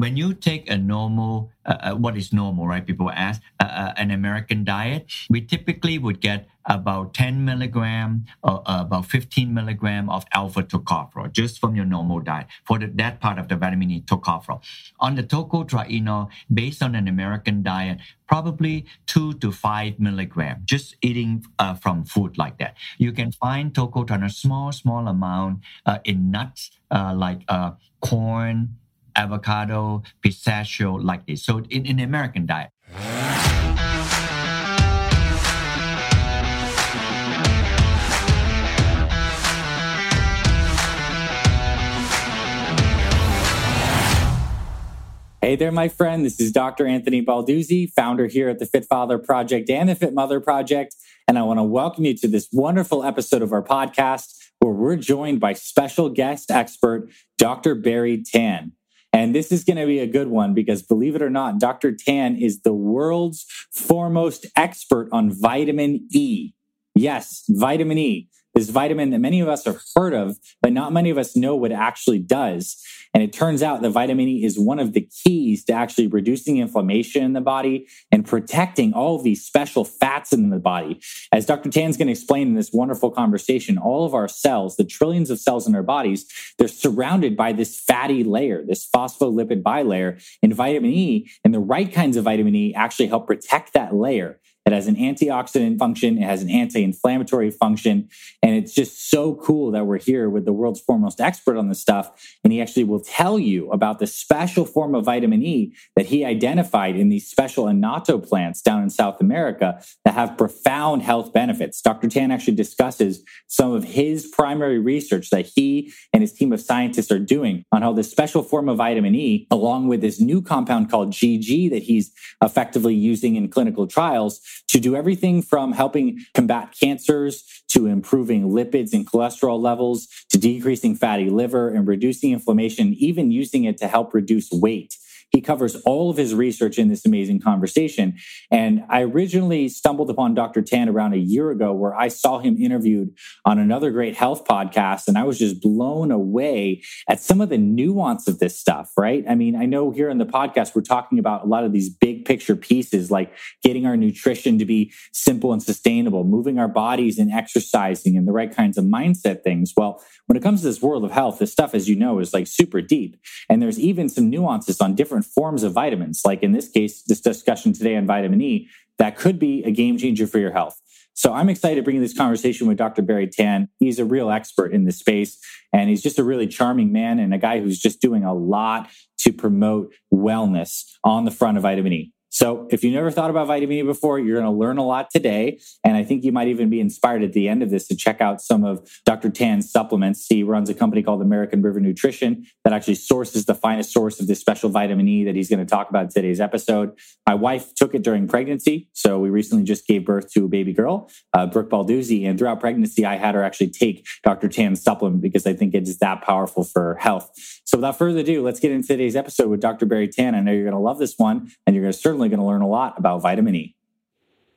when you take a normal, uh, uh, what is normal, right? People ask uh, uh, an American diet. We typically would get about 10 milligram or uh, about 15 milligram of alpha tocopherol just from your normal diet for the, that part of the vitamin E tocopherol. On the tocotrienol, based on an American diet, probably two to five milligram, just eating uh, from food like that. You can find tocotrienol small, small amount in nuts like corn, avocado, pistachio, like this. So in, in the American diet. Hey there, my friend. This is Dr. Anthony Balduzzi, founder here at the Fit Father Project and the Fit Mother Project. And I want to welcome you to this wonderful episode of our podcast where we're joined by special guest expert, Dr. Barry Tan. And this is going to be a good one because believe it or not, Dr. Tan is the world's foremost expert on vitamin E. Yes, vitamin E. This vitamin that many of us have heard of, but not many of us know what it actually does. And it turns out that vitamin E is one of the keys to actually reducing inflammation in the body and protecting all of these special fats in the body. As Dr. Tan's going to explain in this wonderful conversation, all of our cells, the trillions of cells in our bodies, they're surrounded by this fatty layer, this phospholipid bilayer. And vitamin E and the right kinds of vitamin E actually help protect that layer. It has an antioxidant function. It has an anti-inflammatory function. And it's just so cool that we're here with the world's foremost expert on this stuff. And he actually will tell you about the special form of vitamin E that he identified in these special annatto plants down in South America that have profound health benefits. Dr. Tan actually discusses some of his primary research that he and his team of scientists are doing on how this special form of vitamin E, along with this new compound called GG that he's effectively using in clinical trials, to do everything from helping combat cancers to improving lipids and cholesterol levels to decreasing fatty liver and reducing inflammation, even using it to help reduce weight. He covers all of his research in this amazing conversation. And I originally stumbled upon Dr. Tan around a year ago where I saw him interviewed on another great health podcast. And I was just blown away at some of the nuance of this stuff, right? I mean, I know here in the podcast, we're talking about a lot of these big picture pieces like getting our nutrition to be simple and sustainable, moving our bodies and exercising and the right kinds of mindset things. Well, when it comes to this world of health, this stuff, as you know, is like super deep. And there's even some nuances on different different forms of vitamins, like in this case, this discussion today on vitamin E, that could be a game changer for your health. So I'm excited to bring this conversation with Dr. Barry Tan. He's a real expert in this space, and he's just a really charming man and a guy who's just doing a lot to promote wellness on the front of vitamin E. So if you never thought about vitamin E before, you're going to learn a lot today. And I think you might even be inspired at the end of this to check out some of Dr. Tan's supplements. He runs a company called American River Nutrition that actually sources the finest source of this special vitamin E that he's going to talk about in today's episode. My wife took it during pregnancy. So we recently just gave birth to a baby girl, uh, Brooke Balduzzi. And throughout pregnancy, I had her actually take Dr. Tan's supplement because I think it is that powerful for health. So without further ado, let's get into today's episode with Dr. Barry Tan. I know you're going to love this one and you're going to certainly certainly going to learn a lot about vitamin E.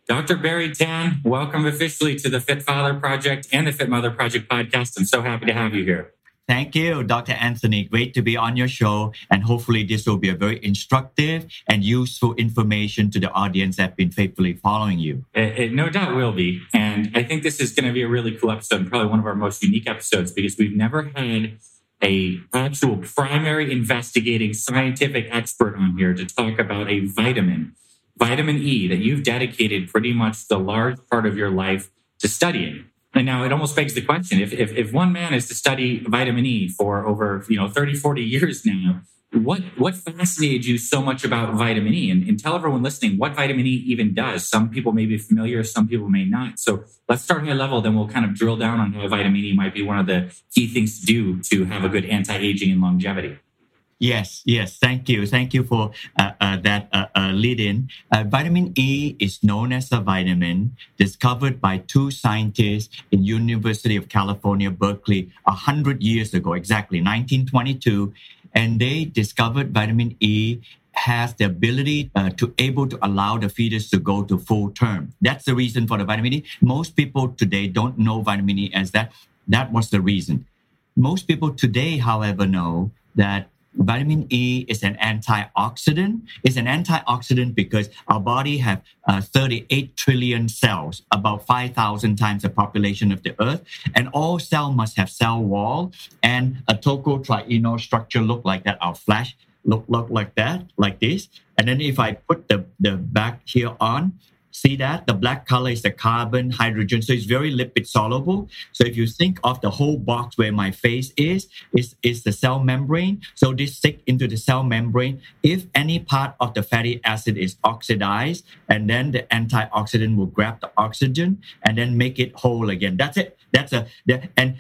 Dr. Barry Tan, welcome officially to the Fit Father Project and the Fit Mother Project podcast. I'm so happy to have you here. Thank you, Dr. Anthony. Great to be on your show. And hopefully, this will be a very instructive and useful information to the audience that have been faithfully following you. It, it no doubt will be. And I think this is going to be a really cool episode, and probably one of our most unique episodes because we've never had a actual primary investigating scientific expert on here to talk about a vitamin, vitamin E, that you've dedicated pretty much the large part of your life to studying. And now it almost begs the question if, if, if one man is to study vitamin E for over, you know, 30, 40 years now, what what fascinated you so much about vitamin E? And, and, tell everyone listening what vitamin E even does. Some people may be familiar, some people may not. So let's start high level, then we'll kind of drill down on how vitamin E might be one of the key things to do to have a good anti-aging and longevity. Yes, yes. Thank you. Thank you for uh, uh, that uh, uh lead in. Uh, vitamin E is known as a vitamin discovered by two scientists in University of California, Berkeley, 100 years ago, exactly, 1922 and they discovered vitamin E has the ability uh, to able to allow the fetus to go to full term. That's the reason for the vitamin E. Most people today don't know vitamin E as that. That was the reason. Most people today, however, know that vitamin E is an antioxidant. It's an antioxidant because our body have uh, 38 trillion cells, about 5,000 times the population of the earth. And all cell must have cell wall and a tocotrienol structure look like that. Our flash look, look like that, like this. And then if I put the, the back here on, See that? The black color is the carbon, hydrogen. So it's very lipid soluble. So if you think of the whole box where my face is, is, is the cell membrane. So this stick into the cell membrane. If any part of the fatty acid is oxidized, and then the antioxidant will grab the oxygen and then make it whole again. That's it. That's a, the, and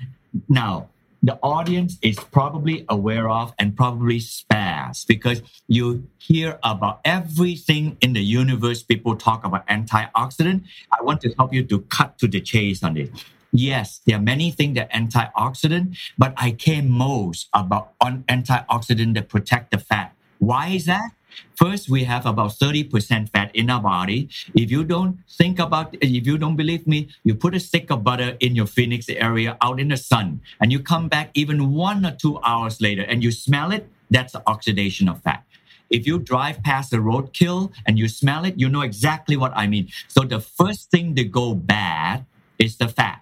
now the audience is probably aware of and probably spares because you hear about everything in the universe. People talk about antioxidant. I want to help you to cut to the chase on it. Yes, there are many things that antioxidant, but I care most about on antioxidant that protect the fat. Why is that? First, we have about 30% fat in our body. If you don't think about, if you don't believe me, you put a stick of butter in your Phoenix area out in the sun and you come back even one or two hours later and you smell it, that's the oxidation of fat. If you drive past a roadkill and you smell it, you know exactly what I mean. So the first thing to go bad is the fat.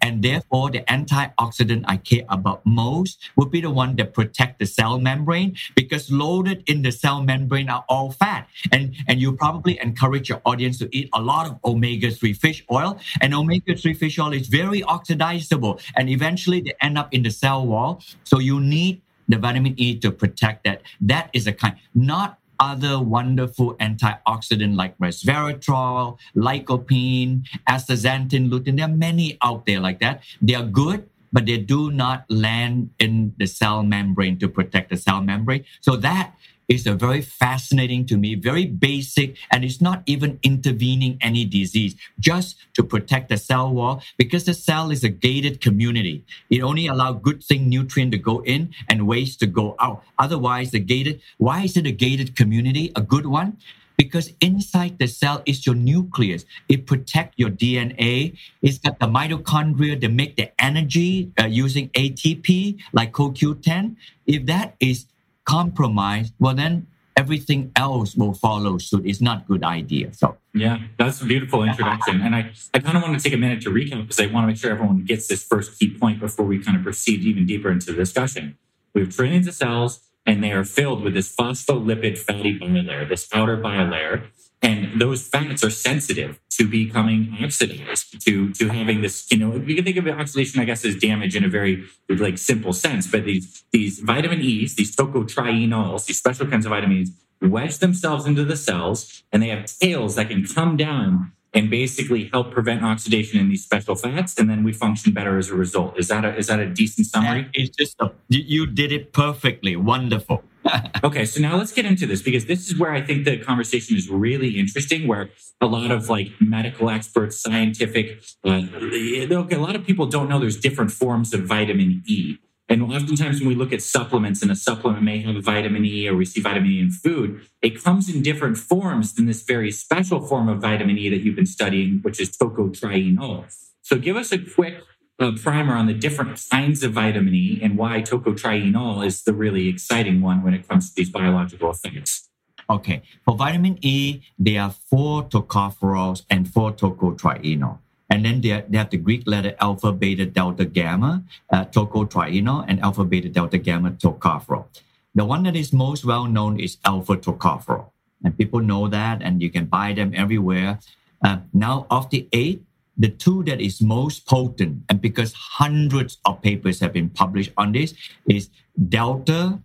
And therefore, the antioxidant I care about most would be the one that protect the cell membrane because loaded in the cell membrane are all fat. And, and you probably encourage your audience to eat a lot of omega-3 fish oil. And omega-3 fish oil is very oxidizable and eventually they end up in the cell wall. So you need the vitamin E to protect that. That is a kind, not other wonderful antioxidant like resveratrol, lycopene, astaxanthin, lutein. There are many out there like that. They are good, but they do not land in the cell membrane to protect the cell membrane. So that is a very fascinating to me, very basic, and it's not even intervening any disease, just to protect the cell wall because the cell is a gated community. It only allows good thing nutrient to go in and waste to go out. Otherwise, the gated, why is it a gated community? A good one? because inside the cell is your nucleus. It protects your DNA. It's got the mitochondria that make the energy uh, using ATP, like CoQ10. If that is compromise, well, then everything else will follow suit. It's not a good idea. So yeah, that's a beautiful introduction. And I, I kind of want to take a minute to recap because I want to make sure everyone gets this first key point before we kind of proceed even deeper into the discussion. We have trillions of cells and they are filled with this phospholipid fatty bilayer, this outer bilayer. And those fats are sensitive to becoming oxidized, to, to having this, you know, we can think of oxidation, I guess, as damage in a very like simple sense. But these these vitamin E's, these tocotrienols, these special kinds of vitamins, wedge themselves into the cells and they have tails that can come down and basically help prevent oxidation in these special fats, and then we function better as a result. Is that a is that a decent summary? It's just a, you did it perfectly, wonderful. okay, so now let's get into this because this is where I think the conversation is really interesting. Where a lot of like medical experts, scientific, uh, a lot of people don't know there's different forms of vitamin E. And oftentimes when we look at supplements and a supplement may have vitamin E or we see vitamin E in food, it comes in different forms than this very special form of vitamin E that you've been studying, which is tocotrienol. So give us a quick uh, primer on the different kinds of vitamin E and why tocotrienol is the really exciting one when it comes to these biological effects. Okay, for vitamin E, there are four tocopherols and four tocotrienol. And then they, they have the Greek letter alpha, beta, delta, gamma, uh, tocotrienol, and alpha, beta, delta, gamma, tocopherol. The one that is most well known is alpha tocopherol. And people know that, and you can buy them everywhere. Uh, now, of the eight, the two that is most potent, and because hundreds of papers have been published on this, is delta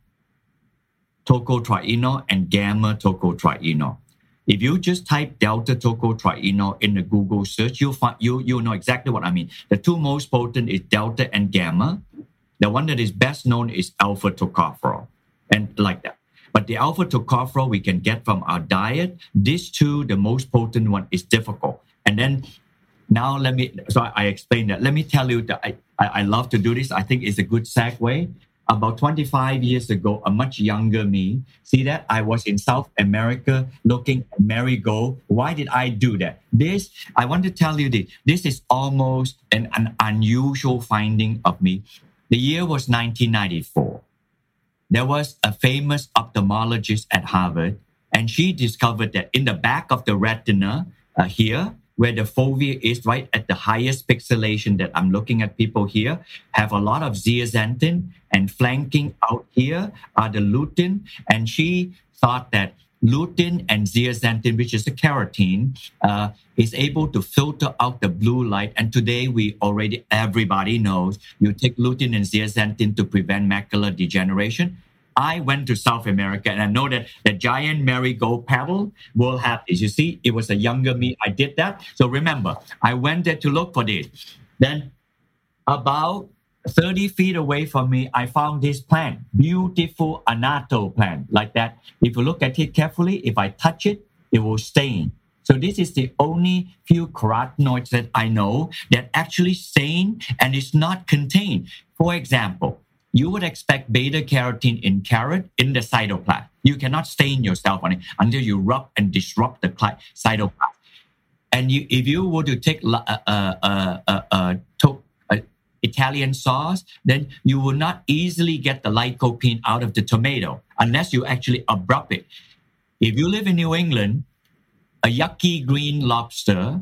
tocotrienol and gamma tocotrienol. If you just type delta tocotrienol in the Google search, you'll find you you'll know exactly what I mean. The two most potent is delta and gamma. The one that is best known is alpha tocopherol, and like that. But the alpha tocopherol we can get from our diet. These two, the most potent one, is difficult. And then now let me. So I, I explained that. Let me tell you that I, I I love to do this. I think it's a good segue about 25 years ago, a much younger me, see that I was in South America looking at marigold. Why did I do that? This, I want to tell you this, this is almost an, an unusual finding of me. The year was 1994. there was a famous ophthalmologist at Harvard, and she discovered that in the back of the retina uh, here, where the fovea is right at the highest pixelation that I'm looking at people here, have a lot of zeaxanthin, and flanking out here are the lutein. And she thought that lutein and zeaxanthin, which is a carotene, uh, is able to filter out the blue light. And today we already, everybody knows you take lutein and zeaxanthin to prevent macular degeneration. I went to South America and I know that the giant marigold paddle will have this. You see, it was a younger me. I did that. So remember, I went there to look for this. Then about 30 feet away from me, I found this plant, beautiful annatto plant like that. If you look at it carefully, if I touch it, it will stain. So this is the only few carotenoids that I know that actually stain and is not contained. For example, you would expect beta carotene in carrot in the cytoplasm. You cannot stain yourself on it until you rub and disrupt the cytoplasm. And you, if you were to take a, a, a, a, Italian sauce, then you will not easily get the lycopene out of the tomato unless you actually abrupt it. If you live in New England, a yucky green lobster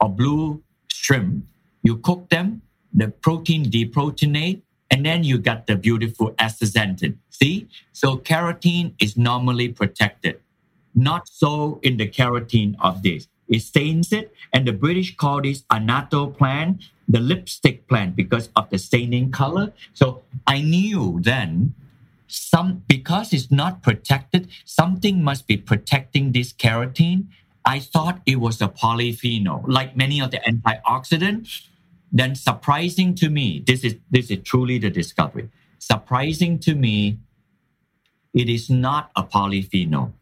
or blue shrimp, you cook them, the protein deproteinate, and then you got the beautiful astaxanthin. See? So carotene is normally protected. Not so in the carotene of this. It stains it, and the British call this Annatto plant the lipstick plant because of the staining color. So I knew then some because it's not protected, something must be protecting this carotene. I thought it was a polyphenol, like many of the antioxidants. Then surprising to me, this is this is truly the discovery. Surprising to me, it is not a polyphenol.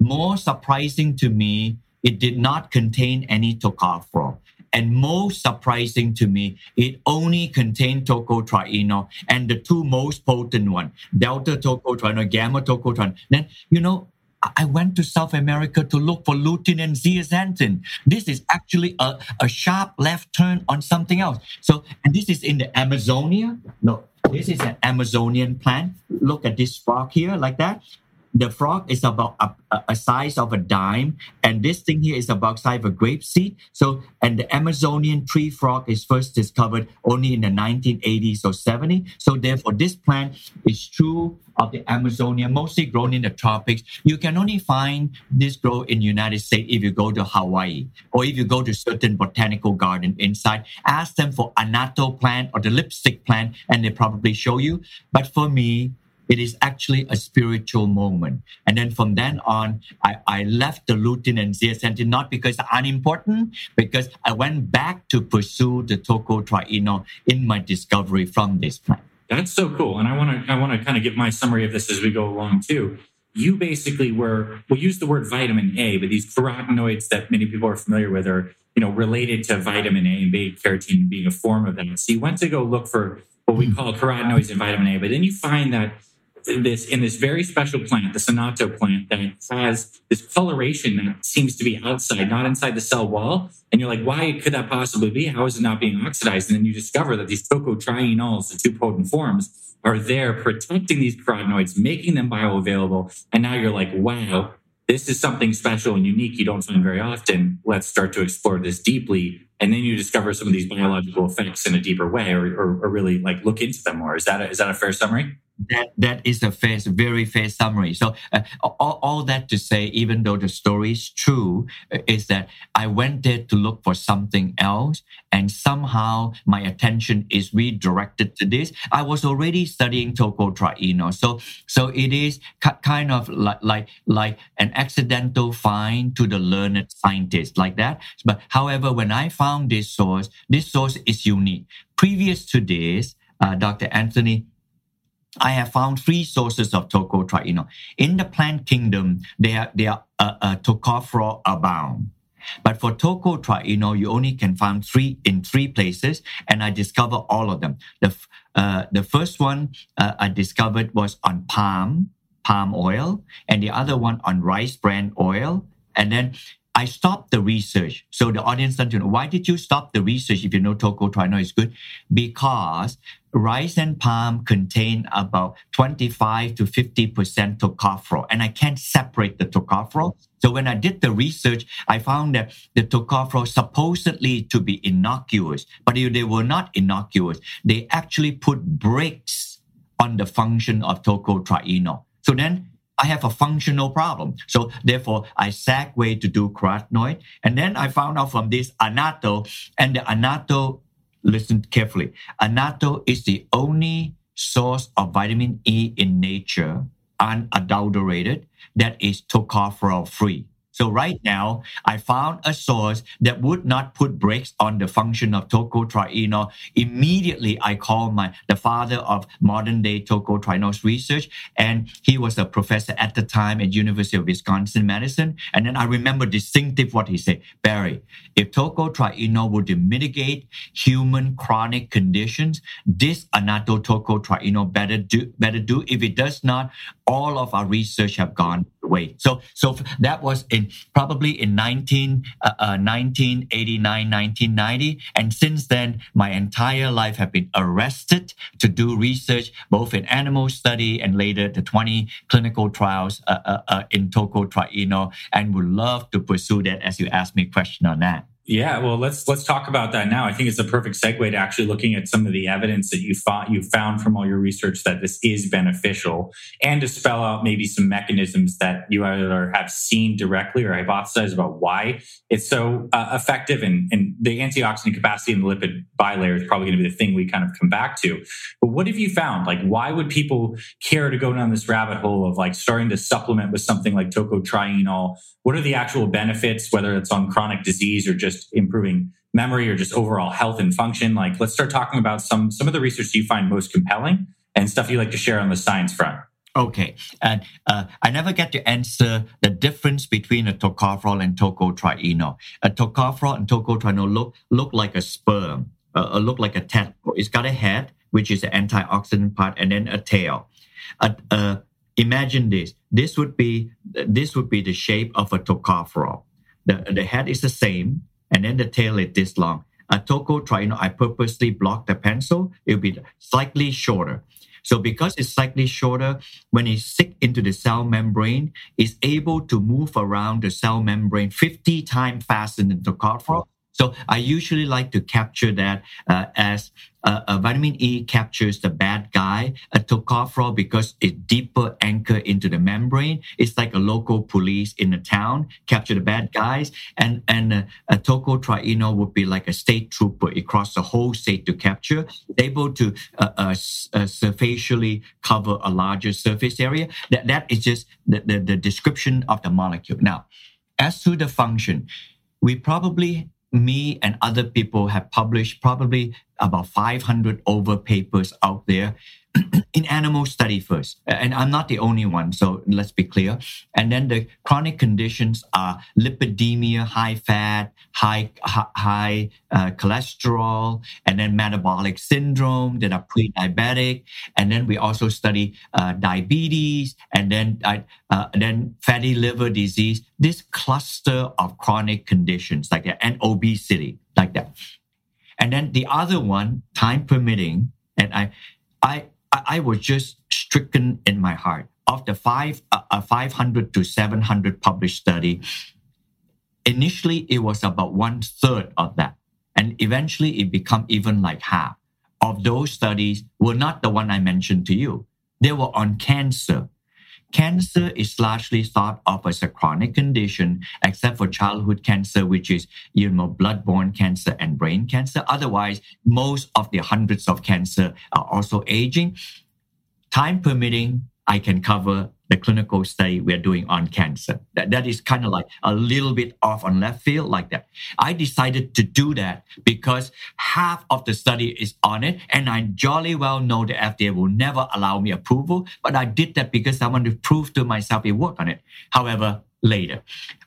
More surprising to me, it did not contain any tocopherol. And most surprising to me, it only contained tocotrienol and the two most potent one, delta tocotrienol, gamma tocotrienol. Then, you know, I went to South America to look for lutein and zeaxanthin. This is actually a, a sharp left turn on something else. So, and this is in the Amazonia. No, this is an Amazonian plant. Look at this frog here, like that the frog is about a, a, size of a dime and this thing here is about size of a grape seed. So and the amazonian tree frog is first discovered only in the 1980s or 70s so therefore this plant is true of the amazonia mostly grown in the tropics. You can only find this grow in united states if you go to hawaii or if you go to certain botanical garden inside. Ask them for annatto plant or the lipstick plant and they probably show you. But for me it is actually a spiritual moment. And then from then on, I, I left the lutein and zeaxanthin not because they're unimportant, because I went back to pursue the tocotrienol in my discovery from this plant. That's so cool. And I want to I want to kind of give my summary of this as we go along too. You basically were we'll use the word vitamin A, but these carotenoids that many people are familiar with are you know related to vitamin A and beta carotene being a form of that. So you went to go look for what we call carotenoids and vitamin A, but then you find that this in this very special plant, the annatto plant, that has this coloration that seems to be outside, not inside the cell wall. And you're like, why could that possibly be? How is it not being oxidized? And then you discover that these tocotrienols, the two potent forms, are there protecting these carotenoids, making them bioavailable. And now you're like, wow, this is something special and unique you don't find very often. Let's start to explore this deeply. And then you discover some of these biological effects in a deeper way or, or, or really like look into them more. Is that a, is that a fair summary? That that is a fair, very fair summary. So uh, all, all that to say, even though the story is true, uh, is that I went there to look for something else, and somehow my attention is redirected to this. I was already studying tocotrienol, so so it is kind of like like like an accidental find to the learned scientist, like that. But however, when I found this source, this source is unique. Previous to this, uh, Dr. Anthony I have found three sources of tocotrienol. In the plant kingdom, they are, they are uh, uh, abound. But for tocotrienol, you only can find three in three places, and I discovered all of them. The, uh, the first one uh, I discovered was on palm, palm oil, and the other one on rice bran oil. And then I stopped the research. So the audience to know why did you stop the research if you know tocotrienol is good? Because rice and palm contain about 25 to 50% tocopherol, and I can't separate the tocopherol. So when I did the research, I found that the tocopherol supposedly to be innocuous, but they were not innocuous. They actually put brakes on the function of tocotrienol. So then I have a functional problem. So therefore, I segue to do carotenoid. And then I found out from this annatto, and the annatto, listen carefully, annatto is the only source of vitamin E in nature, unadulterated, that is tocopherol free. So right now, I found a source that would not put brakes on the function of tocotrienol. Immediately, I called my the father of modern day tocotrienol research, and he was a professor at the time at University of Wisconsin Madison. And then I remember distinctive what he said, Barry, if tocotrienol would mitigate human chronic conditions, this annatto tocotrienol better do better do. If it does not, all of our research have gone away. So, so that was in probably in 19, uh, uh, 1989, 1990. And since then, my entire life have been arrested to do research, both in animal study and later the 20 clinical trials uh, uh, uh in tocotrienol, and would love to pursue that as you asked me a question on that. Yeah, well, let's let's talk about that now. I think it's a perfect segue to actually looking at some of the evidence that you thought you found from all your research that this is beneficial, and to spell out maybe some mechanisms that you either have seen directly or hypothesized about why it's so uh, effective. And, and the antioxidant capacity in the lipid bilayer is probably going to be the thing we kind of come back to. But what have you found? Like, why would people care to go down this rabbit hole of like starting to supplement with something like tocotrienol? What are the actual benefits, whether it's on chronic disease or just just improving memory or just overall health and function? Like, let's start talking about some some of the research you find most compelling and stuff you like to share on the science front. Okay, and uh, I never get to answer the difference between a tocopherol and tocotrienol. A tocopherol and tocotrienol look look like a sperm, uh, look like a tadpole. It's got a head, which is the antioxidant part, and then a tail. Uh, uh, imagine this. This would be this would be the shape of a tocopherol. The the head is the same, and then the tail is this long. A tocotrienol, I purposely block the pencil, it'll be slightly shorter. So because it's slightly shorter, when it sink into the cell membrane, it's able to move around the cell membrane 50 times faster than the tocopherol. So I usually like to capture that uh, as uh, a vitamin E captures the bad guy. A tocopherol because it's deeper anchor into the membrane. It's like a local police in a town capture the bad guys, and and uh, a tocotrienol would be like a state trooper across the whole state to capture, able to uh, uh, uh, surfacially cover a larger surface area. That that is just the, the, the description of the molecule. Now, as to the function, we probably me and other people have published probably about 500 over papers out there in animal study first. And I'm not the only one, so let's be clear. And then the chronic conditions are lipidemia, high fat, high high uh, cholesterol, and then metabolic syndrome that are pre-diabetic. And then we also study uh, diabetes, and then uh, uh then fatty liver disease. This cluster of chronic conditions like that, and obesity like that. And then the other one, time permitting, and I, I I, was just stricken in my heart. Of the five, uh, 500 to 700 published study, initially it was about one third of that. And eventually it become even like half of those studies were not the one I mentioned to you. They were on cancer, Cancer is largely thought of as a chronic condition, except for childhood cancer, which is you know blood-borne cancer and brain cancer. Otherwise, most of the hundreds of cancer are also aging. Time permitting, I can cover the clinical study we're doing on cancer. That, that is kind of like a little bit off on left field like that. I decided to do that because half of the study is on it and I jolly well know the FDA will never allow me approval, but I did that because I want to prove to myself it worked on it. However, later.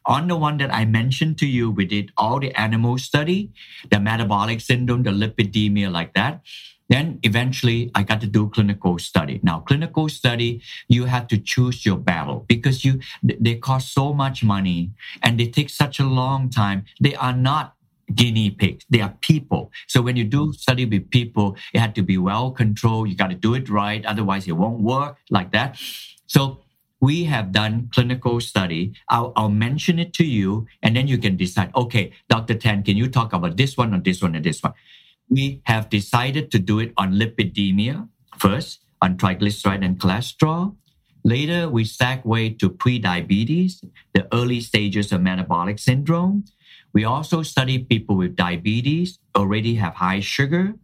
On the one that I mentioned to you, we did all the animal study, the metabolic syndrome, the lipidemia like that. Then eventually I got to do clinical study. Now, clinical study, you have to choose your battle because you they cost so much money and they take such a long time. They are not guinea pigs. They are people. So when you do study with people, it had to be well controlled. You got to do it right. Otherwise it won't work like that. So we have done clinical study. I'll, I'll mention it to you and then you can decide, okay, Dr. Tan, can you talk about this one or this one or this one? We have decided to do it on lipidemia first, on triglyceride and cholesterol. Later, we segue to prediabetes, the early stages of metabolic syndrome. We also study people with diabetes, already have high sugar,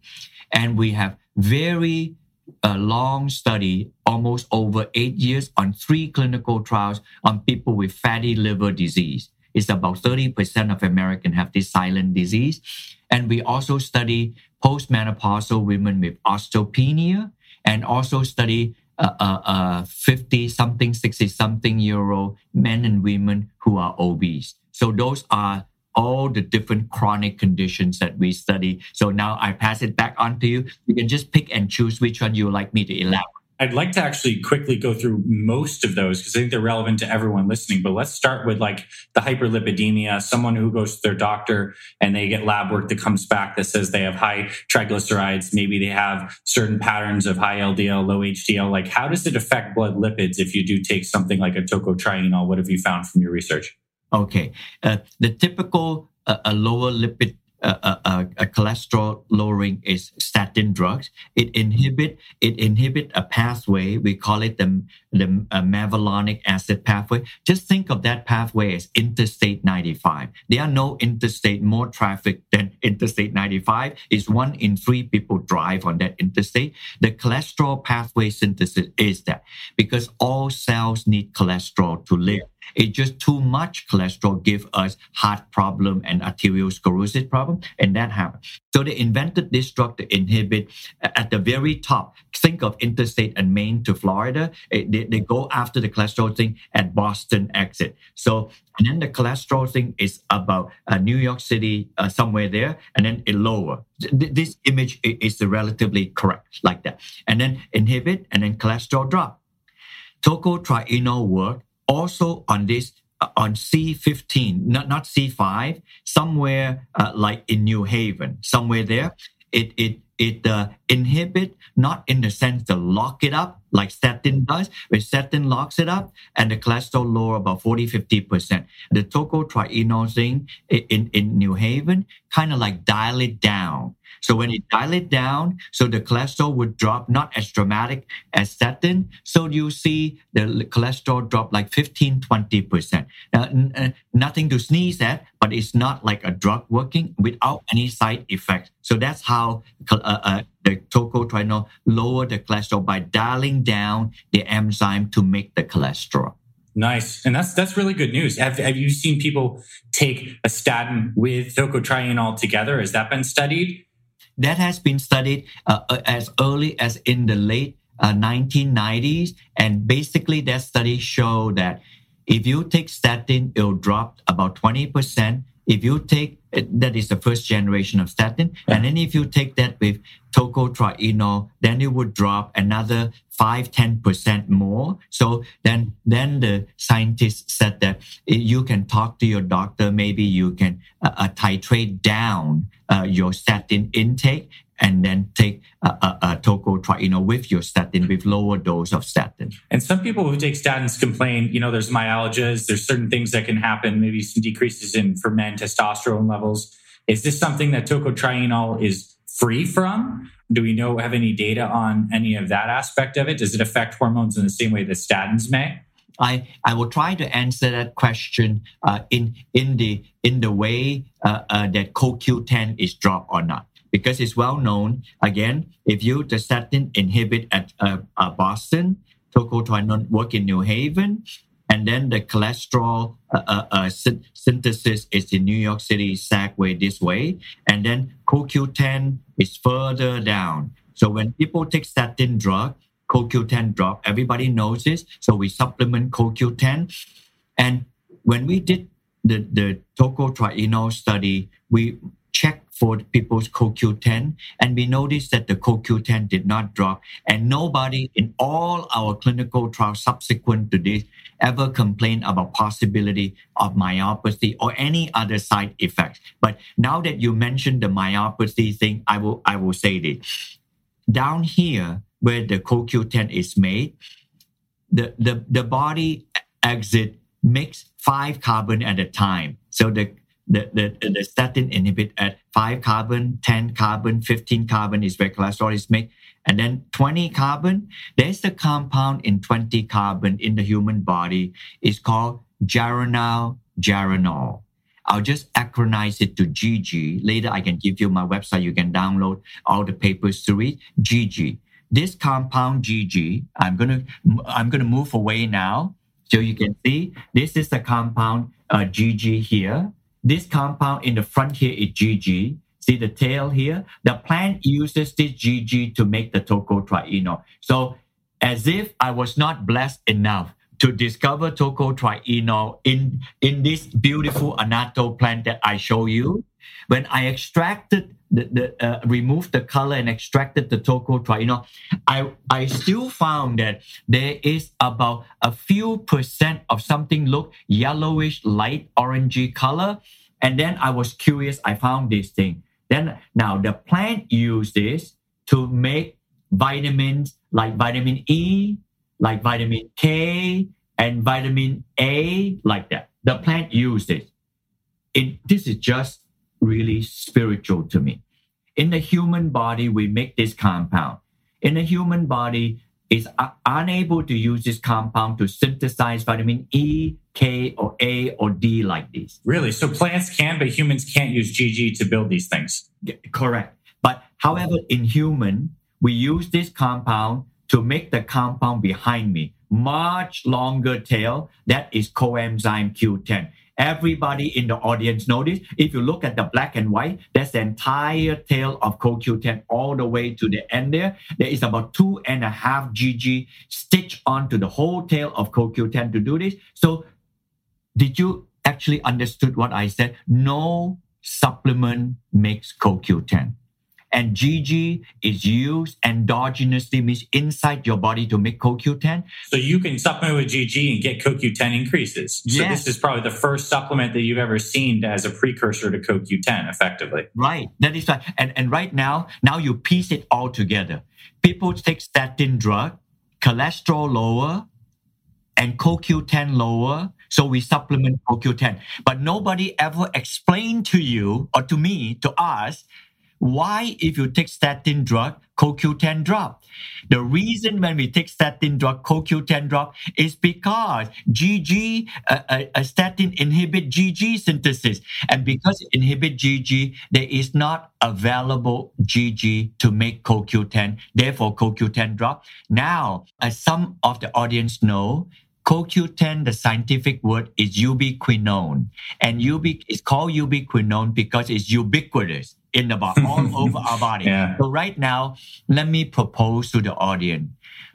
and we have very uh, long study, almost over eight years, on three clinical trials on people with fatty liver disease. It's about 30% of Americans have this silent disease. And we also study postmenopausal women with osteopenia and also study uh, uh, uh, 50 something, 60 something year old men and women who are obese. So those are all the different chronic conditions that we study. So now I pass it back on to you. You can just pick and choose which one you would like me to elaborate. I'd like to actually quickly go through most of those because I think they're relevant to everyone listening. But let's start with like the hyperlipidemia, someone who goes to their doctor and they get lab work that comes back that says they have high triglycerides. Maybe they have certain patterns of high LDL, low HDL. Like, how does it affect blood lipids if you do take something like a tocotrienol? What have you found from your research? Okay. Uh, the typical uh, a lower lipid a, a, cholesterol lowering is statin drugs. It inhibit it inhibit a pathway. We call it the the uh, mevalonic acid pathway. Just think of that pathway as Interstate 95. There are no interstate more traffic than Interstate 95. Is one in three people drive on that interstate. The cholesterol pathway synthesis is that because all cells need cholesterol to live. It's just too much cholesterol give us heart problem and arteriosclerosis problem, and that happens. So they invented this drug to inhibit at the very top. Think of interstate and Maine to Florida. They, they go after the cholesterol thing at Boston exit. So and then the cholesterol thing is about uh, New York City, uh, somewhere there, and then it lower. Th- this image is relatively correct, like that. And then inhibit, and then cholesterol drop. Tocotrienol work also on this uh, on C15, not, not C5, somewhere uh, like in New Haven, somewhere there. It, it, it uh, inhibit, not in the sense to lock it up like statin does, but statin locks it up and the cholesterol lower about 40, 50%. The tocotrienol thing in, in New Haven kind of like dial it down. So when you dial it down, so the cholesterol would drop not as dramatic as statin. So you see the cholesterol drop like 15, 20%. Now, n- uh, nothing to sneeze at, but it's not like a drug working without any side effects. So that's how uh, uh, the tocotrienol lower the cholesterol by dialing down the enzyme to make the cholesterol. Nice, and that's that's really good news. Have Have you seen people take a statin with tocotrienol together? Has that been studied? That has been studied uh, uh as early as in the late uh, 1990s, and basically that study showed that if you take statin, it'll drop about 20 percent if you take that is the first generation of statin, and then if you take that with tocotrienol, then it would drop another 5 10% more. So then then the scientists said that you can talk to your doctor maybe you can uh, uh, titrate down uh, your statin intake and then take a, a, a tocotrienol with your statin with lower dose of statin. And some people who take statins complain, you know, there's myalgias, there's certain things that can happen, maybe some decreases in for men testosterone levels. Is this something that tocotrienol is free from? Do we know have any data on any of that aspect of it? Does it affect hormones in the same way that statins may? I, I will try to answer that question uh, in in the in the way uh, uh, that CoQ10 is dropped or not because it's well known. Again, if you the statin inhibit at uh, uh, Boston, tocotrienol work in New Haven, and then the cholesterol uh, uh, uh synthesis is in New York City, segue this way, and then CoQ10 is further down. So when people take statin drug, CoQ10 drop. Everybody knows this, so we supplement CoQ10. And when we did the the tocotrienol study, we checked for people's CoQ10, and we noticed that the CoQ10 did not drop, and nobody in all our clinical trials subsequent to this ever complained about possibility of myopathy or any other side effects. But now that you mentioned the myopathy thing, I will I will say this. Down here, where the CoQ10 is made, the, the, the body exit makes five carbon at a time. So the the, the, the statin inhibit at 5 carbon, 10 carbon, 15 carbon is where cholesterol is made. And then 20 carbon, there's the compound in 20 carbon in the human body. It's called geranyl geranyl. I'll just acronize it to GG. Later, I can give you my website. You can download all the papers to read. GG. This compound GG, I'm gonna I'm gonna move away now so you can see this is the compound uh, GG here. This compound in the front here is GG. See the tail here? The plant uses this GG to make the tocotrienol. So as if I was not blessed enough to discover tocotrienol in, in this beautiful annatto plant that I show you, when I extracted the, the uh, removed the color and extracted the tocotrienol, I I still found that there is about a few percent of something look yellowish, light orangey color. And then I was curious. I found this thing. Then now the plant used this to make vitamins like vitamin E, like vitamin K, and vitamin A, like that. The plant used it. it this is just really spiritual to me. In the human body, we make this compound. In the human body, is unable to use this compound to synthesize vitamin E, K, or A, or D like these. Really? So plants can, but humans can't use GG to build these things? Yeah, correct. But however, in human, we use this compound to make the compound behind me much longer tail. That is coenzyme Q10. Everybody in the audience notice. If you look at the black and white, that's the entire tail of CoQ10 all the way to the end there. There is about two and a half GG stitched onto the whole tail of CoQ10 to do this. So did you actually understood what I said? No supplement makes CoQ10 and GG is used endogenously, means inside your body to make CoQ10. So you can supplement with GG and get CoQ10 increases. Yes. So this is probably the first supplement that you've ever seen as a precursor to CoQ10, effectively. Right. That is right. And, and right now, now you piece it all together. People take statin drug, cholesterol lower, and CoQ10 lower. So we supplement CoQ10. But nobody ever explained to you or to me, to us, why, if you take statin drug, CoQ10 drop? The reason when we take statin drug, CoQ10 drop is because GG, uh, uh, uh, statin inhibit GG synthesis. And because it inhibit GG, there is not available GG to make CoQ10. Therefore, CoQ10 drop. Now, as some of the audience know, CoQ10, the scientific word is ubiquinone. And ubiq is called ubiquinone because it's ubiquitous in the body, all over our body. Yeah. So right now, let me propose to the audience.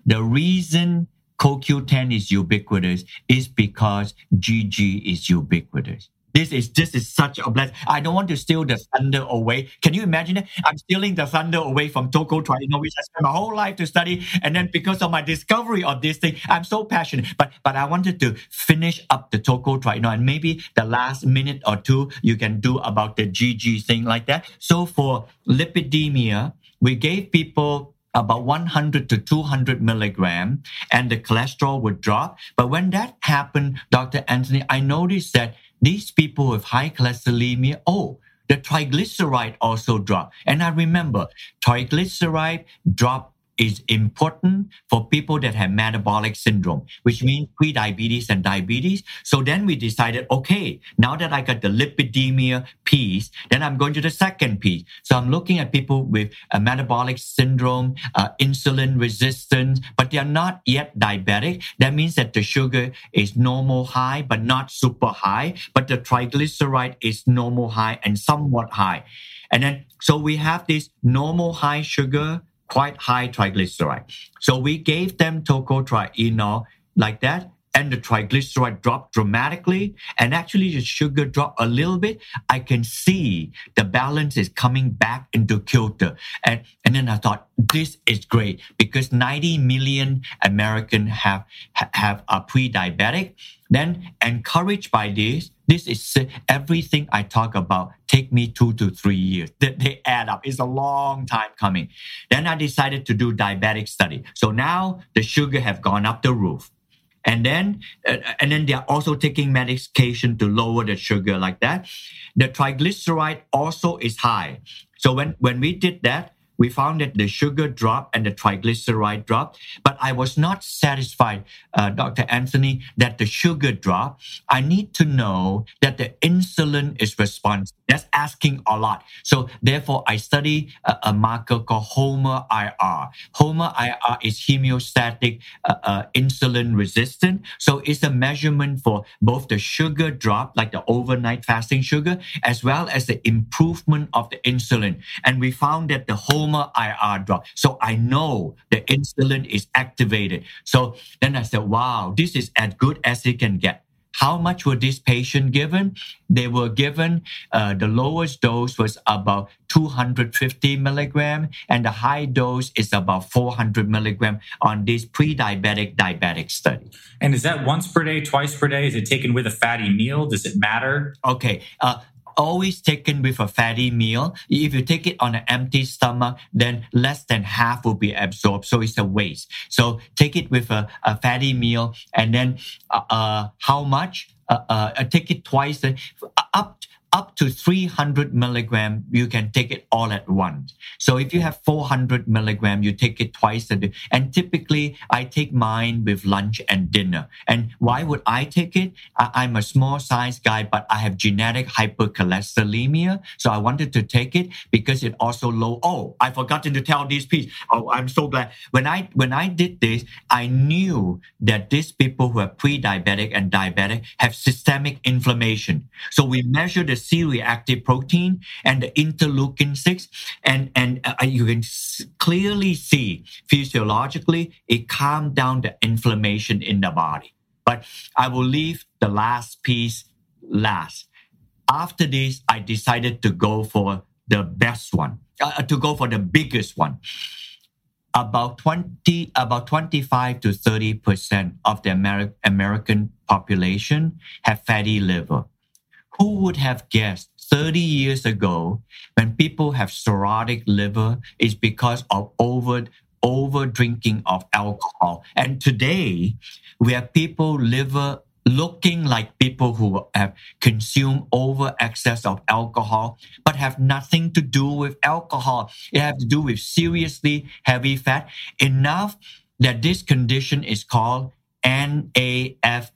The reason CoQ10 is ubiquitous is because GG is ubiquitous. This is this is such a blessing. I don't want to steal the thunder away. Can you imagine it? I'm stealing the thunder away from tocotrienol, which I spent my whole life to study, and then because of my discovery of this thing, I'm so passionate. But but I wanted to finish up the tocotrienol, and maybe the last minute or two you can do about the GG thing like that. So for lipidemia, we gave people about 100 to 200 milligram and the cholesterol would drop. But when that happened, Dr. Anthony, I noticed that these people with high cholesterolemia, oh, the triglyceride also drop. And I remember triglyceride drop is important for people that have metabolic syndrome, which means pre-diabetes and diabetes. So then we decided, okay, now that I got the lipidemia piece, then I'm going to the second piece. So I'm looking at people with a metabolic syndrome, uh, insulin resistance, but they are not yet diabetic. That means that the sugar is normal high, but not super high, but the triglyceride is normal high and somewhat high. And then, so we have this normal high sugar, quite high triglyceride. So we gave them tocotrienol like that. and the triglyceride dropped dramatically, and actually the sugar dropped a little bit, I can see the balance is coming back into kilter. And, and then I thought, this is great because 90 million Americans have, have a pre-diabetic. Then encouraged by this, this is everything I talk about. Take me two to three years. They, they add up. It's a long time coming. Then I decided to do diabetic study. So now the sugar have gone up the roof and then uh, and then they are also taking medication to lower the sugar like that the triglyceride also is high so when when we did that we found that the sugar dropped and the triglyceride dropped. But I was not satisfied, uh, Dr. Anthony, that the sugar dropped. I need to know that the insulin is responsive. That's asking a lot. So therefore, I study a, a marker called HOMA IR. HOMA IR is homeostatic uh, uh, insulin resistant. So it's a measurement for both the sugar drop, like the overnight fasting sugar, as well as the improvement of the insulin. And we found that the IR drop. So I know the insulin is activated. So then I said, wow, this is as good as it can get. How much were this patient given? They were given uh, the lowest dose was about 250 milligram, and the high dose is about 400 milligram on this pre-diabetic diabetic study. And is that once per day, twice per day? Is it taken with a fatty meal? Does it matter? Okay, uh, always taken with a fatty meal. If you take it on an empty stomach, then less than half will be absorbed. So it's a waste. So take it with a, a fatty meal and then uh, uh how much? Uh, uh, take it twice, uh, up up to 300 milligram, you can take it all at once. So if you have 400 milligram, you take it twice a day. And typically, I take mine with lunch and dinner. And why would I take it? I, am a small size guy, but I have genetic hypercholesterolemia. So I wanted to take it because it also low. Oh, I forgotten to tell this piece. Oh, I'm so glad. When I when I did this, I knew that these people who are pre-diabetic and diabetic have systemic inflammation. So we measure the C-reactive protein and the interleukin 6. And, and uh, you can clearly see physiologically, it calmed down the inflammation in the body. But I will leave the last piece last. After this, I decided to go for the best one, uh, to go for the biggest one about 20 about 25 to 30 percent of the Ameri- american population have fatty liver who would have guessed 30 years ago when people have cirrhotic liver is because of over over drinking of alcohol? And today we have people liver looking like people who have consumed over excess of alcohol but have nothing to do with alcohol. It has to do with seriously heavy fat enough that this condition is called NAFLD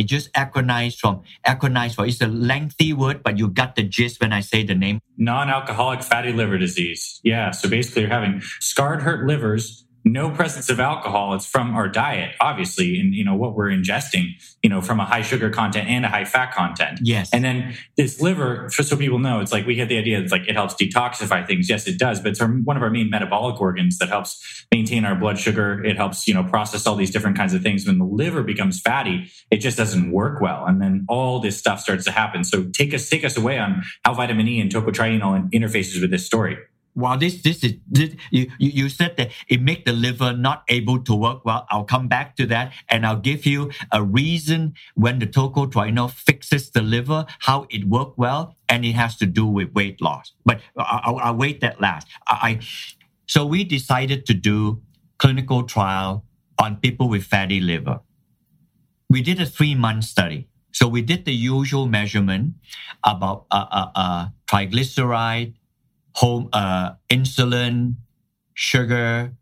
it just acronized from acronized for it's a lengthy word, but you got the gist when I say the name. Non-alcoholic fatty liver disease. Yeah. So basically you're having scarred hurt livers no presence of alcohol. It's from our diet, obviously, and you know what we're ingesting, you know, from a high sugar content and a high fat content. Yes. And then this liver, just so people know, it's like we had the idea it's like it helps detoxify things. Yes, it does, but it's our, one of our main metabolic organs that helps maintain our blood sugar. It helps, you know, process all these different kinds of things. When the liver becomes fatty, it just doesn't work well, and then all this stuff starts to happen. So take us take us away on how vitamin E and tocotrienol interfaces with this story while this this is this, you, you said that it make the liver not able to work well i'll come back to that and i'll give you a reason when the tocotrienol fixes the liver how it work well and it has to do with weight loss. But i'll, wait that last. I, I so we decided to do clinical trial on people with fatty liver. We did a three month study. So we did the usual measurement about uh, uh, uh, triglyceride home uh, insulin, sugar,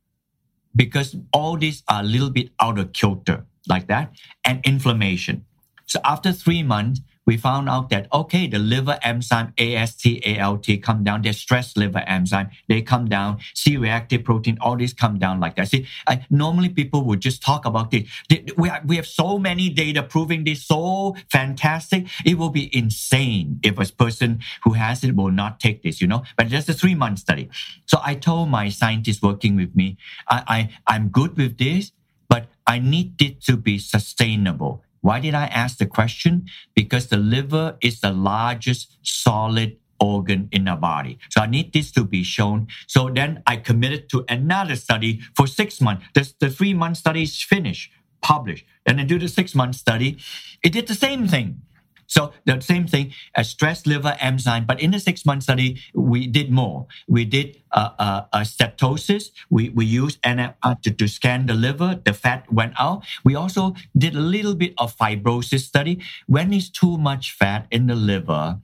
because all these are a little bit out of kilter like that, and inflammation. So after three months, we found out that okay, the liver enzyme AST, ALT come down. Their stress liver enzyme they come down. C-reactive protein, all these come down like that. See, I, normally people would just talk about this. We have, we have so many data proving this so fantastic. It will be insane if a person who has it will not take this, you know. But just a three month study. So I told my scientists working with me, I, I I'm good with this but I need it to be sustainable. Why did I ask the question? Because the liver is the largest solid organ in our body. So I need this to be shown. So then I committed to another study for six months. The, the three month study is finished, published. And I do the six month study. It did the same thing. So the same thing as stress liver enzyme, but in the six month study, we did more. We did uh, uh, uh, steatosis. We, we used NFR to, to scan the liver. The fat went out. We also did a little bit of fibrosis study. When too much fat in the liver,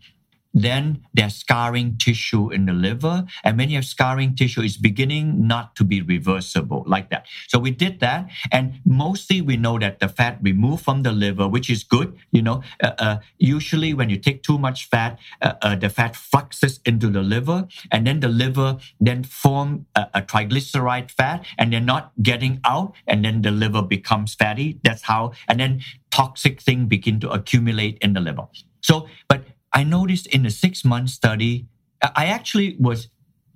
then there's scarring tissue in the liver. And when you have scarring tissue, it's beginning not to be reversible like that. So we did that. And mostly we know that the fat removed from the liver, which is good. You know, uh, uh, usually when you take too much fat, uh, uh the fat fluxes into the liver and then the liver then form a, a triglyceride fat and they're not getting out. And then the liver becomes fatty. That's how, and then toxic thing begin to accumulate in the liver. So, but I noticed in the six month study, I actually was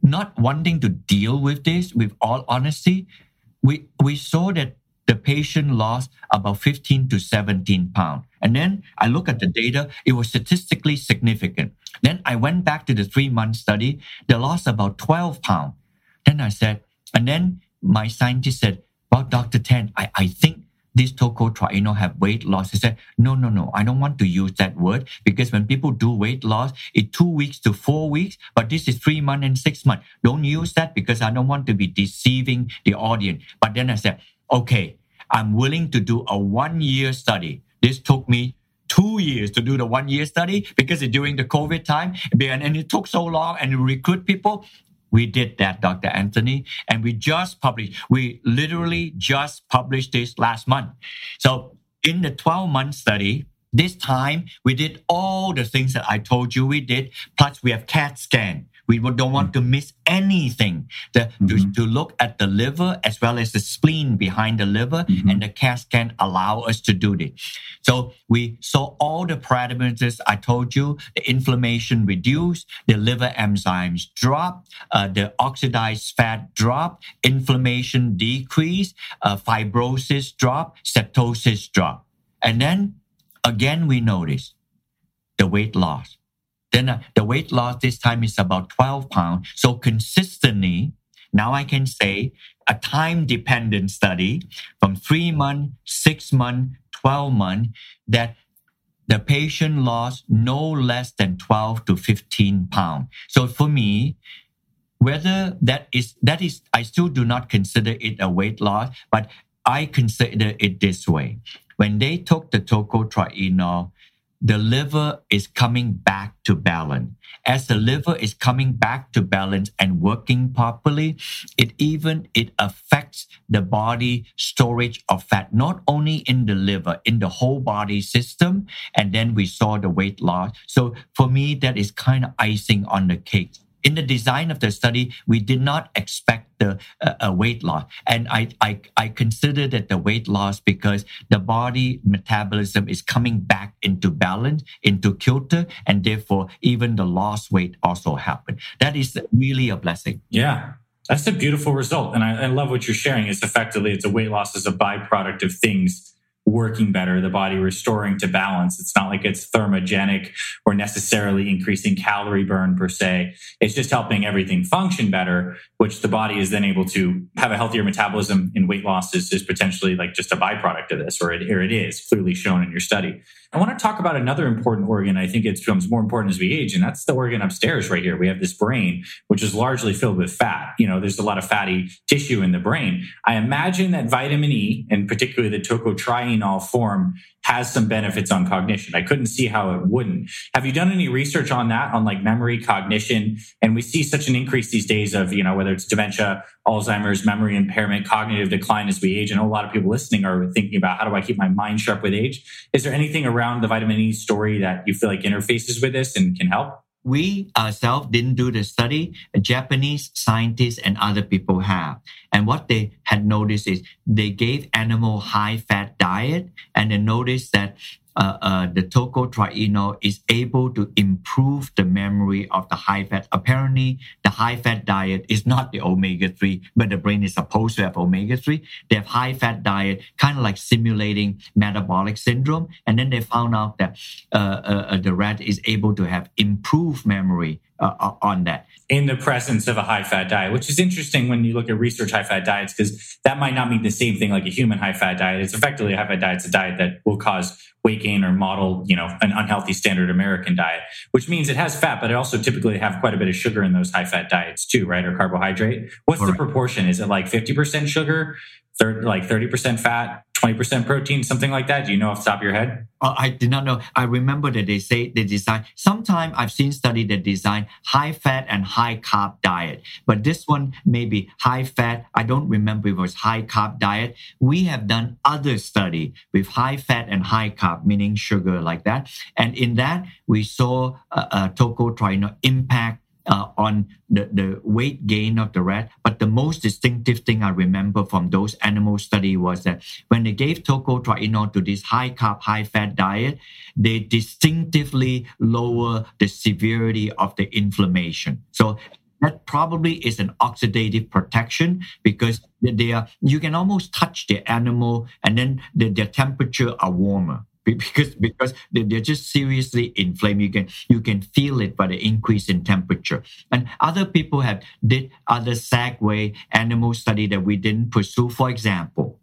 not wanting to deal with this with all honesty. We, we saw that the patient lost about 15 to 17 pounds. And then I look at the data, it was statistically significant. Then I went back to the three month study, they lost about 12 pounds. Then I said, and then my scientist said, well, Dr. Tan, I, I think this tocotrienol have weight loss. He said, no, no, no, I don't want to use that word because when people do weight loss, it's two weeks to four weeks, but this is three months and six months. Don't use that because I don't want to be deceiving the audience. But then I said, okay, I'm willing to do a one year study. This took me two years to do the one year study because during the COVID time. And it took so long and recruit people. We did that, Dr. Anthony, and we just published, we literally just published this last month. So in the 12 month study, this time we did all the things that I told you we did, plus we have CAT scan. We don't want to miss anything. The, mm-hmm. to, to, look at the liver as well as the spleen behind the liver, mm-hmm. and the CAT scan allow us to do this. So we saw all the parameters I told you: the inflammation reduced, the liver enzymes drop, uh, the oxidized fat drop, inflammation decrease, uh, fibrosis drop, steatosis drop, and then again we notice the weight loss then uh, the weight loss this time is about 12 pounds. So consistently, now I can say a time dependent study from three months, six months, 12 months that the patient lost no less than 12 to 15 pounds. So for me, whether that is, that is, I still do not consider it a weight loss, but I consider it this way. When they took the tocotrienol, the liver is coming back to balance. As the liver is coming back to balance and working properly, it even it affects the body storage of fat, not only in the liver, in the whole body system. And then we saw the weight loss. So for me, that is kind of icing on the cake in the design of the study, we did not expect the uh, weight loss, and I, I I consider that the weight loss because the body metabolism is coming back into balance, into kilter, and therefore even the lost weight also happened. That is really a blessing. Yeah. That's a beautiful result. And I, I love what you're sharing. Is effectively it's a weight loss as a byproduct of things working better, the body restoring to balance. It's not like it's thermogenic or necessarily increasing calorie burn per se. It's just helping everything function better, which the body is then able to have a healthier metabolism in weight loss is, is potentially like just a byproduct of this, or it, or it is clearly shown in your study. I want to talk about another important organ. I think it becomes more important as we age, and that's the organ upstairs right here. We have this brain, which is largely filled with fat. You know, there's a lot of fatty tissue in the brain. I imagine that vitamin E, and particularly the tocotrienol form, has some benefits on cognition. I couldn't see how it wouldn't. Have you done any research on that, on like memory, cognition? And we see such an increase these days of, you know, whether it's dementia, Alzheimer's, memory impairment, cognitive decline as we age. I know a lot of people listening are thinking about how do I keep my mind sharp with age? Is there anything around the vitamin E story that you feel like interfaces with this and can help? We ourselves didn't do the study. Japanese scientists and other people have. And what they had noticed is they gave animal high fat diet and they noticed that uh, uh, the tocotrienol is able to improve the memory of the high fat. Apparently, the high fat diet is not the omega 3, but the brain is supposed to have omega 3. They have high fat diet, kind of like simulating metabolic syndrome. And then they found out that uh, uh, uh the rat is able to have improved memory uh, uh, on that. In the presence of a high fat diet, which is interesting when you look at research high fat diets, because that might not mean the same thing like a human high fat diet. It's effectively a high fat diet. It's a diet that will cause weight gain or model, you know, an unhealthy standard American diet, which means it has fat, but it also typically have quite a bit of sugar in those high fat diets too, right? Or carbohydrate. What's the proportion? Is it like 50% sugar, third, like 30% fat, 20% protein, something like that? Do you know off the top of your head? Uh, I did not know. I remember that they say they design, sometime I've seen study that design high fat and high carb diet, but this one may be high fat. I don't remember it was high carb diet. We have done other study with high fat and high carb, meaning sugar like that. And in that, we saw a, a tocotrienol impact uh, on the, the weight gain of the rat. But the most distinctive thing I remember from those animal study was that when they gave tocotrienol to this high carb, high fat diet, they distinctively lower the severity of the inflammation. So that probably is an oxidative protection because they are you can almost touch the animal and then the, their temperature are warmer because because they're just seriously inflamed. You can you can feel it by the increase in temperature. And other people have did other segue animal study that we didn't pursue. For example,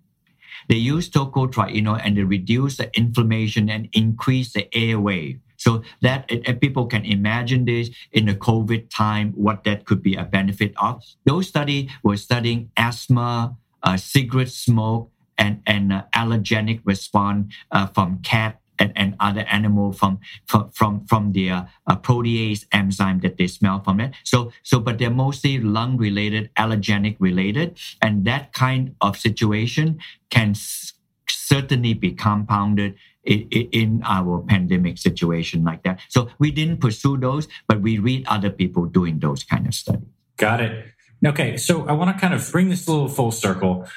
they use tocotrienol and they reduce the inflammation and increase the airway. So that people can imagine this in the COVID time, what that could be a benefit of. Those study were studying asthma, uh, cigarette smoke, and, and uh, allergenic response uh, from cat and, and other animal from from from, from their uh, protease enzyme that they smell from it. So so but they're mostly lung related, allergenic related, and that kind of situation can s- certainly be compounded in, in our pandemic situation like that. So we didn't pursue those, but we read other people doing those kind of studies. Got it. Okay, so I want to kind of bring this a little full circle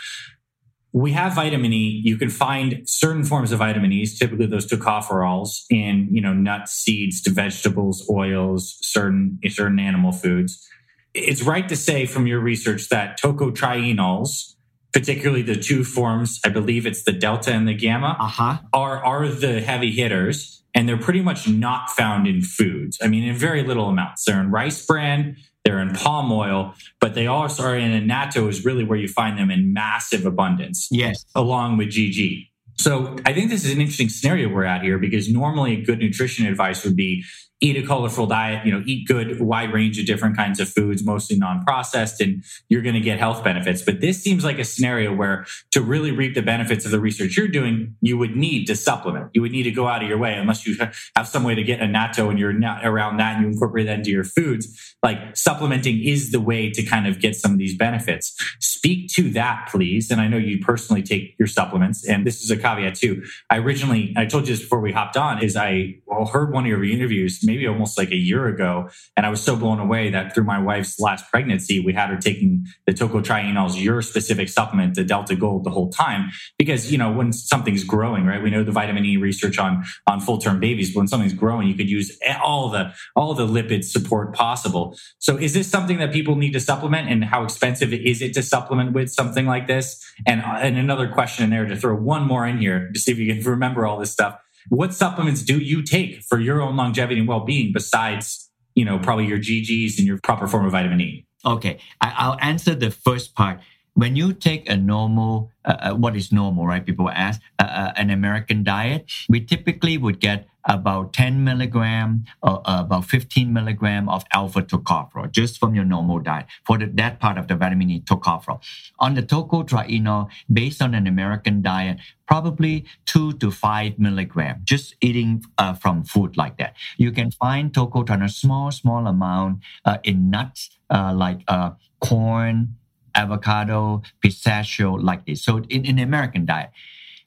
we have vitamin E. You can find certain forms of vitamin E's, typically those tocopherols, in you know nuts, seeds, to vegetables, oils, certain certain animal foods. It's right to say from your research that tocotrienols, particularly the two forms, I believe it's the delta and the gamma, uh-huh. are are the heavy hitters, and they're pretty much not found in foods. I mean, in very little amounts. They're in rice bran, they're in palm oil, but they also are in annatto is really where you find them in massive abundance. Yes. Along with GG. So I think this is an interesting scenario we're at here because normally good nutrition advice would be eat a colorful diet, you know, eat good, wide range of different kinds of foods, mostly non-processed, and you're going to get health benefits. But this seems like a scenario where to really reap the benefits of the research you're doing, you would need to supplement. You would need to go out of your way unless you have some way to get annatto and you're not around that and you incorporate that into your foods. Like supplementing is the way to kind of get some of these benefits. Speak to that, please. And I know you personally take your supplements. And this is a caveat too. I originally, I told you this before we hopped on, is I heard one of your interviews maybe almost like a year ago. And I was so blown away that through my wife's last pregnancy, we had her taking the tocotrienols, your specific supplement, the Delta Gold the whole time. Because, you know, when something's growing, right? We know the vitamin E research on, on full term babies, but when something's growing, you could use all the, all the lipid support possible. So is this something that people need to supplement and how expensive is it to supplement with something like this? And, and another question in there to throw one more in here to see if you can remember all this stuff what supplements do you take for your own longevity and well-being besides, you know, probably your GGs and your proper form of vitamin E? Okay, I, will answer the first part. When you take a normal, uh, uh, what is normal, right? People ask uh, uh an American diet. We typically would get about 10 milligram or uh, about 15 milligram of alpha tocopherol just from your normal diet for the, that part of the vitamin E tocopherol. On the tocotrienol, based on an American diet, probably two to five milligram, just eating uh, from food like that. You can find tocotrienol small, small amount uh, in nuts uh, like uh, corn, avocado, pistachio, like this. So in, in the American diet, uh,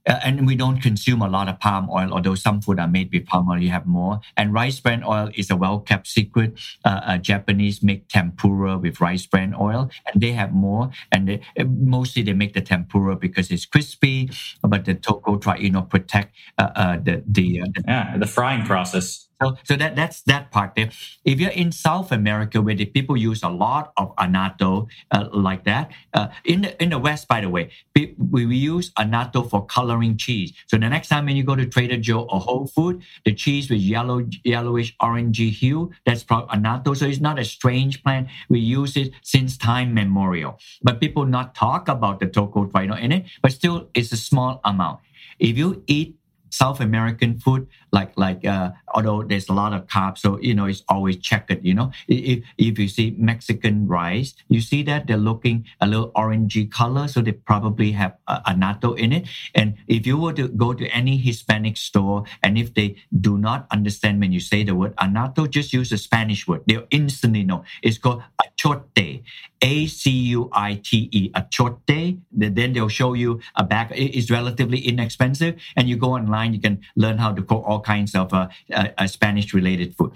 and we don't consume a lot of palm oil, although some food are made with palm oil, you have more. And rice bran oil is a well kept secret. Uh, uh, Japanese make tempura with rice bran oil, and they have more. And they, uh, mostly they make the tempura because it's crispy, but the tocotrienol protect uh, uh, the the, the yeah the frying process. So, so that that's that part there. If you're in South America, where the people use a lot of annatto uh, like that, uh, in the in the West, by the way, we, we use annatto for coloring cheese. So the next time when you go to Trader Joe or Whole Food, the cheese with yellow yellowish orangey hue, that's probably annatto. So it's not a strange plant. We use it since time memorial. But people not talk about the tocotrienol in it, but still it's a small amount. If you eat South American food, like like uh, although there's a lot of carbs, so you know it's always checkered. You know, if if you see Mexican rice, you see that they're looking a little orangey color, so they probably have a, annatto in it. And if you were to go to any Hispanic store, and if they do not understand when you say the word annatto, just use the Spanish word. They'll instantly know. It's called achote, A C U I T E, achote. Then they'll show you a bag. It's relatively inexpensive, and you go online online, you can learn how to cook all kinds of uh, uh, Spanish related food.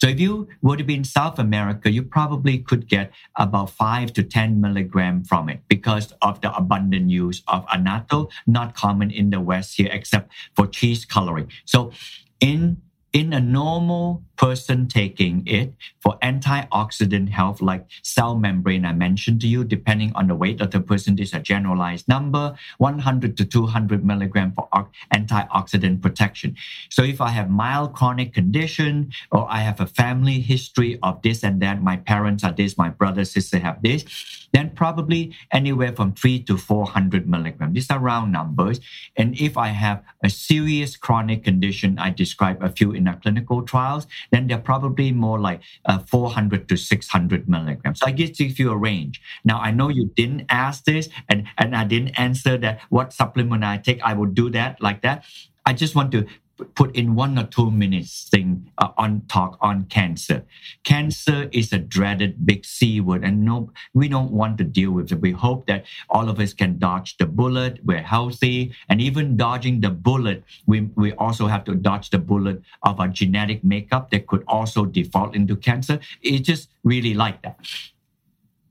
So if you were to be in South America, you probably could get about five to 10 milligram from it because of the abundant use of annatto, not common in the West here, except for cheese coloring. So in in a normal person taking it for antioxidant health, like cell membrane, I mentioned to you, depending on the weight of the person, this is a generalized number, 100 to 200 milligram for antioxidant protection. So if I have mild chronic condition or I have a family history of this and that, my parents are this, my brother, sister have this, then probably anywhere from three to 400 milligrams. These are round numbers. And if I have a serious chronic condition, I describe a few in our clinical trials, then they're probably more like uh, 400 to 600 milligrams. So I give you a range. Now, I know you didn't ask this and, and I didn't answer that what supplement I take, I will do that like that. I just want to put in one or two minutes thing uh, on talk on cancer. Cancer is a dreaded big C word, and no, we don't want to deal with it. We hope that all of us can dodge the bullet. We're healthy, and even dodging the bullet, we we also have to dodge the bullet of our genetic makeup that could also default into cancer. It's just really like that.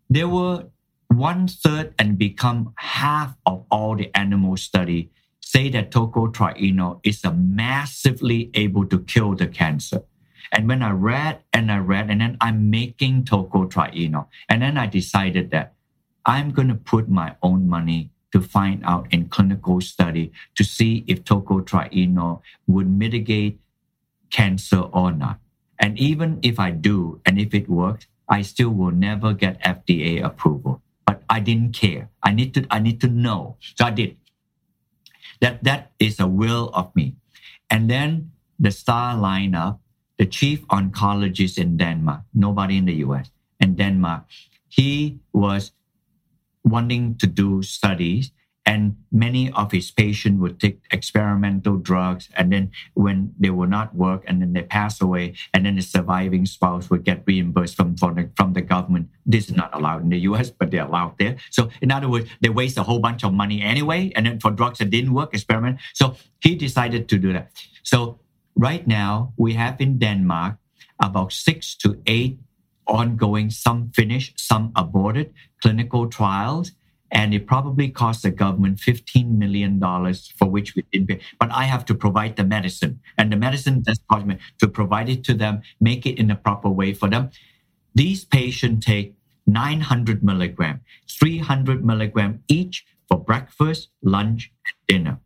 There were one third and become half of all the animal study say that tocotrienol is massively able to kill the cancer. And when I read and I read, and then I'm making tocotrienol, and then I decided that I'm going to put my own money to find out in clinical study to see if tocotrienol would mitigate cancer or not. And even if I do, and if it works, I still will never get FDA approval. But I didn't care. I need to, I need to know. So I did. That that is a will of me. And then the star lineup, the chief oncologist in Denmark, nobody in the US, in Denmark, he was wanting to do studies and many of his patients would take experimental drugs and then when they will not work and then they pass away and then the surviving spouse would get reimbursed from, from, the, from the government. This is not allowed in the us but they're allowed there. So in other words they waste a whole bunch of money anyway and then for drugs that didn't work experiment. So he decided to do that. So right now we have in denmark about six to eight ongoing some finished some aborted clinical trials and it probably cost the government $15 million for which we didn't pay. But I have to provide the medicine, and the medicine that's cost me to provide it to them, make it in a proper way for them. These patients take 900 milligram, 300 milligram each for breakfast, lunch, and dinner.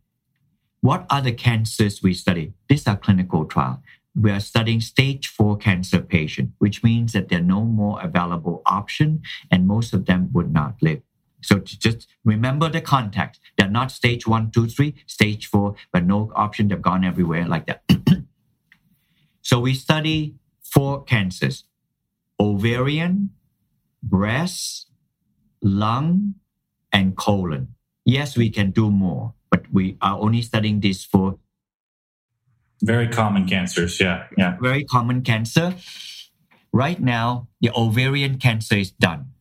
What are the cancers we study? These are clinical trials. We are studying stage four cancer patient, which means that there are no more available option, and most of them would not live. So just remember the context. They're not stage one, two, three, stage four, but no option. They've gone everywhere like that. so we study four cancers ovarian, breast, lung, and colon. Yes, we can do more, but we are only studying this for very common cancers. Yeah. Yeah. Very common cancer. Right now, the ovarian cancer is done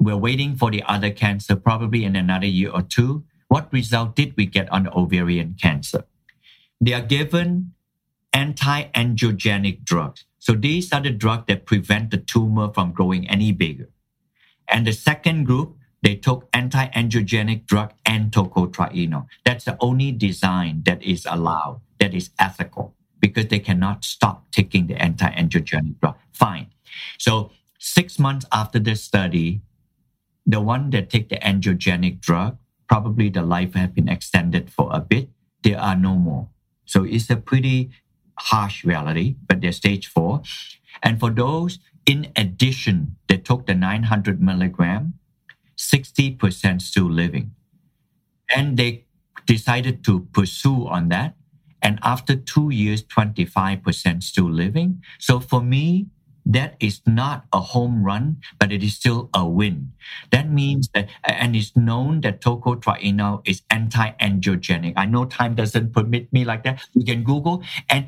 we're waiting for the other cancer probably in another year or two. what result did we get on the ovarian cancer? They are given anti-angiogenic drugs. So these are the drugs that prevent the tumor from growing any bigger. And the second group, they took anti-angiogenic drug and tocotrienol. That's the only design that is allowed, that is ethical, because they cannot stop taking the anti-angiogenic drug. Fine. So six months after this study, the one that take the angiogenic drug, probably the life have been extended for a bit. There are no more. So it's a pretty harsh reality, but they're stage four. And for those, in addition, they took the 900 milligram, 60% still living. And they decided to pursue on that. And after two years, 25% still living. So for me, that is not a home run, but it is still a win. That means that, and it's known that tocotrienol is anti-angiogenic. I know time doesn't permit me like that. You can Google, and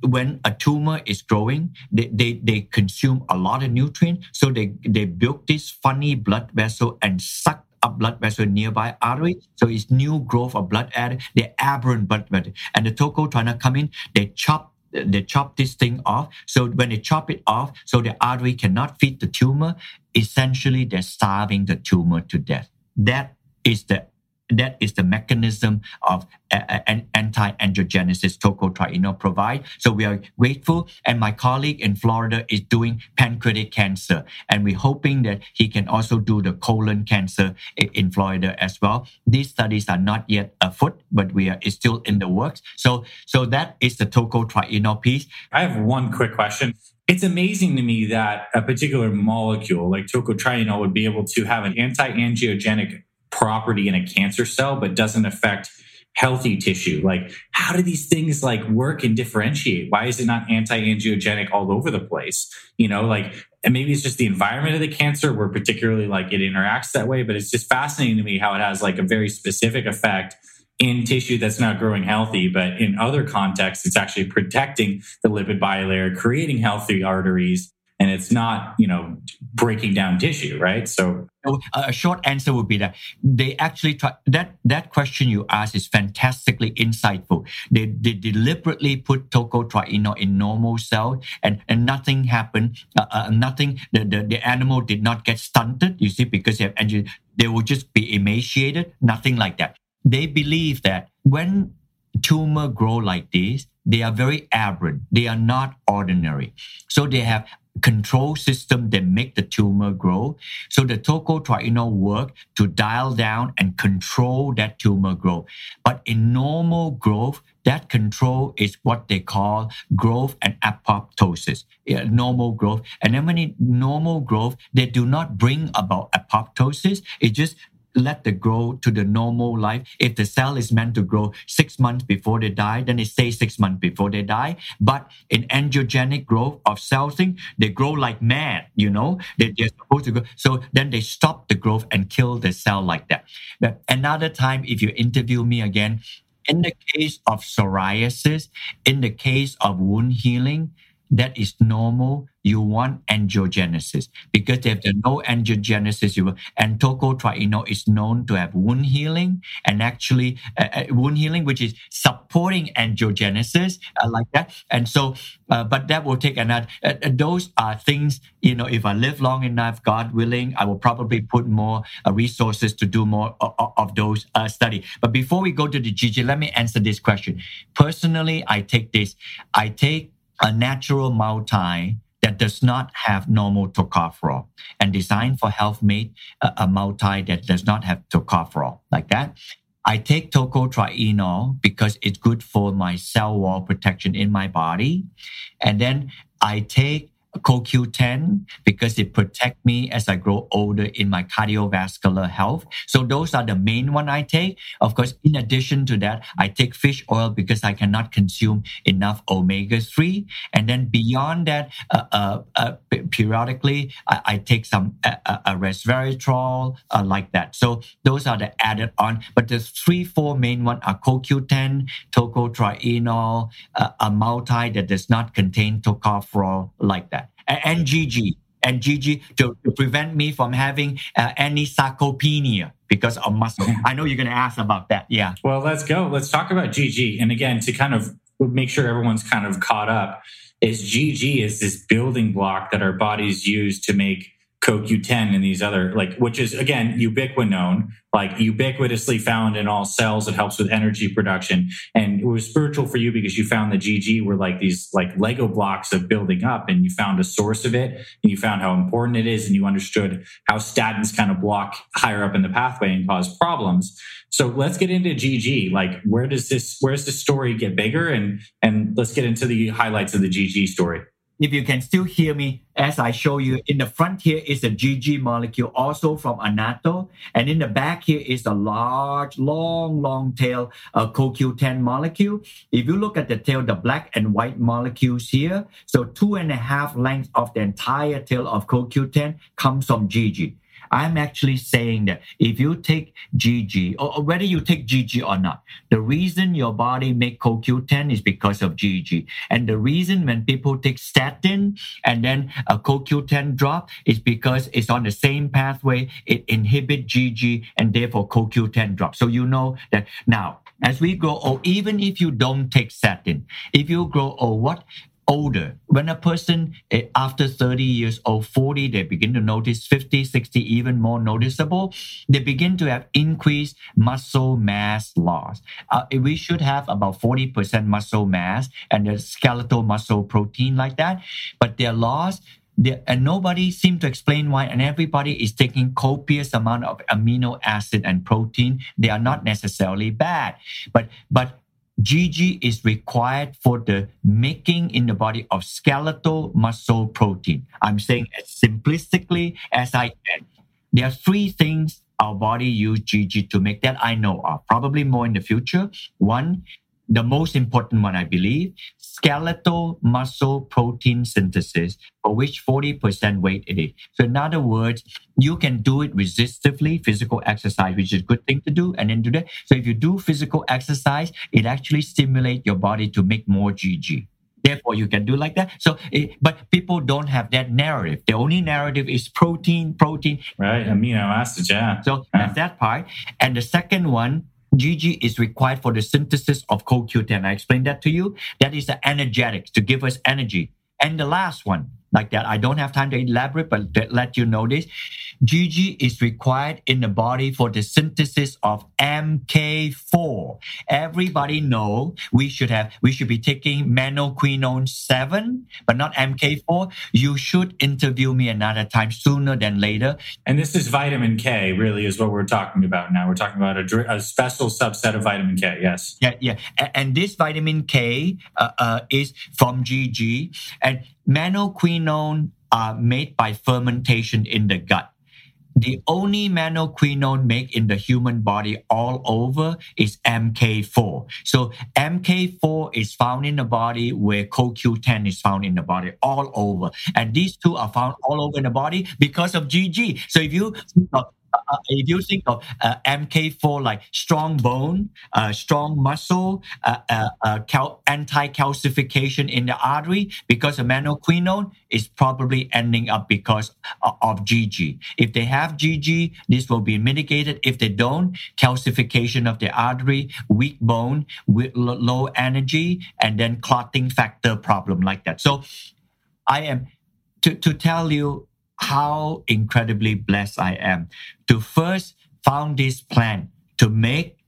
when a tumor is growing, they, they, they consume a lot of nutrients. So they, they build this funny blood vessel and suck a blood vessel nearby artery. So it's new growth of blood artery. They aberrant blood vessel. And the tocotrienol come in, they chop they chop this thing off. So when they chop it off, so the artery cannot feed the tumor, essentially they're starving the tumor to death. That is the that is the mechanism of an anti-angiogenesis tocotrienol provide. So we are grateful. And my colleague in Florida is doing pancreatic cancer. And we're hoping that he can also do the colon cancer in Florida as well. These studies are not yet afoot, but we are it's still in the works. So, so that is the tocotrienol piece. I have one quick question. It's amazing to me that a particular molecule like tocotrienol would be able to have an anti-angiogenic property in a cancer cell, but doesn't affect healthy tissue. Like, how do these things like work and differentiate? Why is it not anti-angiogenic all over the place? You know, like, and maybe it's just the environment of the cancer where particularly like it interacts that way, but it's just fascinating to me how it has like a very specific effect in tissue that's not growing healthy, but in other contexts, it's actually protecting the lipid bilayer, creating healthy arteries, and it's not you know breaking down tissue right? So a short answer would be that they actually try that that question you asked is fantastically insightful. They, they deliberately put tocotrienol in normal cell and and nothing happened. Uh, uh, nothing the, the the animal did not get stunted you see because they have engine they will just be emaciated nothing like that. They believe that when tumor grow like this they are very aberrant. They are not ordinary. So they have control system that make the tumor grow. So the tocotrienol work to dial down and control that tumor growth. But in normal growth, that control is what they call growth and apoptosis, normal growth. And then when it normal growth, they do not bring about apoptosis. It just let the grow to the normal life. If the cell is meant to grow six months before they die, then it stays six months before they die. But in angiogenic growth of cells, they grow like mad, you know, they, they're supposed to grow. So then they stop the growth and kill the cell like that. But another time, if you interview me again, in the case of psoriasis, in the case of wound healing, that is normal. You want angiogenesis because if there's no angiogenesis, you will, and tocotrienol is known to have wound healing and actually uh, uh, wound healing, which is supporting angiogenesis uh, like that. And so, uh, but that will take another. Uh, uh, those are things you know. If I live long enough, God willing, I will probably put more resources to do more of, of those study. But before we go to the GG, let me answer this question. Personally, I take this. I take a natural multi that does not have normal tocopherol and designed for health made uh, a, a multi that does not have tocopherol like that. I take tocotrienol because it's good for my cell wall protection in my body. And then I take CoQ10 because it protect me as I grow older in my cardiovascular health. So those are the main one I take. Of course, in addition to that, I take fish oil because I cannot consume enough omega three. And then beyond that, uh, uh, uh, periodically I, I, take some uh, uh, uh resveratrol like that. So those are the added on. But the three, four main one are CoQ10, tocotrienol, a multi that does not contain tocopherol like that. NGG, and GG to, to prevent me from having uh, any sarcopenia because of muscle. I know you're going to ask about that. Yeah. Well, let's go. Let's talk about GG. And again, to kind of make sure everyone's kind of caught up, is GG is this building block that our bodies use to make CoQ10 and these other like, which is again ubiquinone, like ubiquitously found in all cells. It helps with energy production, and it was spiritual for you because you found the GG were like these like Lego blocks of building up, and you found a source of it, and you found how important it is, and you understood how statins kind of block higher up in the pathway and cause problems. So let's get into GG. Like, where does this where does the story get bigger, and and let's get into the highlights of the GG story if you can still hear me as I show you, in the front here is a GG molecule, also from annatto, and in the back here is a large, long, long tail uh, CoQ10 molecule. If you look at the tail, the black and white molecules here, so two and a half lengths of the entire tail of CoQ10 comes from GG. I'm actually saying that if you take GG, or whether you take GG or not, the reason your body make CoQ10 is because of GG. And the reason when people take statin and then a CoQ10 drop is because it's on the same pathway, it inhibit GG and therefore CoQ10 drop. So you know that now as we grow old, even if you don't take statin, if you grow old, what older. When a person eh, after 30 years old, 40, they begin to notice 50, 60, even more noticeable. They begin to have increased muscle mass loss. Uh, we should have about 40% muscle mass and the skeletal muscle protein like that, but they're lost and nobody seemed to explain why and everybody is taking copious amount of amino acid and protein they are not necessarily bad but but GG is required for the making in the body of skeletal muscle protein. I'm saying as simplistically as I can. There are three things our body use GG to make that I know of, probably more in the future. One the most important one, I believe, skeletal muscle protein synthesis, for which 40% weight it is. So, in other words, you can do it resistively, physical exercise, which is a good thing to do, and then do that. So, if you do physical exercise, it actually stimulates your body to make more GG. Therefore, you can do like that. So, it, eh, but people don't have that narrative. The only narrative is protein, protein. Right, amino acids, yeah. So, yeah. that's that part. And the second one GG is required for the synthesis of CoQ10. I explained that to you. That is the energetics to give us energy. And the last one, like that, I don't have time to elaborate, but to let you know this. GG is required in the body for the synthesis of MK4. Everybody know we should have we should be taking menaquinone 7, but not MK4. You should interview me another time sooner than later. And this is vitamin K, really, is what we're talking about now. We're talking about a, a special subset of vitamin K. Yes. Yeah, yeah. And this vitamin K uh, uh, is from GG, and menaquinone are made by fermentation in the gut the only menaquinone made in the human body all over is MK4. So MK4 is found in the body where CoQ10 is found in the body all over. And these two are found all over in the body because of GG. So if you uh, if you think of uh, MK4 like strong bone, uh, strong muscle, uh, uh, uh, cal- anti-calcification in the artery, because of menaquinone is probably ending up because of GG. If they have GG, this will be mitigated. If they don't, calcification of the artery, weak bone, with low energy, and then clotting factor problem like that. So I am to, to tell you how incredibly blessed I am to first found this plan to make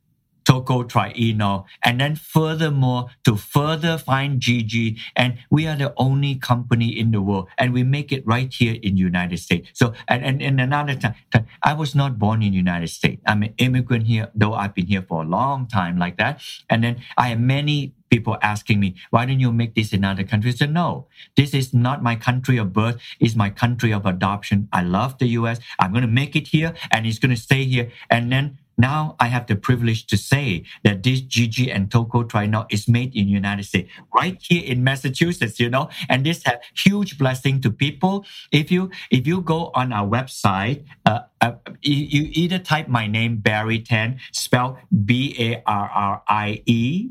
tocotrienol and then furthermore to further find GG and we are the only company in the world and we make it right here in United States. So and, and, and another time, I was not born in United States. I'm an immigrant here though I've been here for a long time like that. And then I have many people asking me, why don't you make this in other countries? I said, no, this is not my country of birth. It's my country of adoption. I love the US. I'm going to make it here and it's going to stay here. And then now I have the privilege to say that this GG and tocotrienol is made in the United States, right here in Massachusetts, you know, and this has huge blessing to people. If you if you go on our website, uh, uh, you either type my name Barrie Tan, spelled B A R R I E,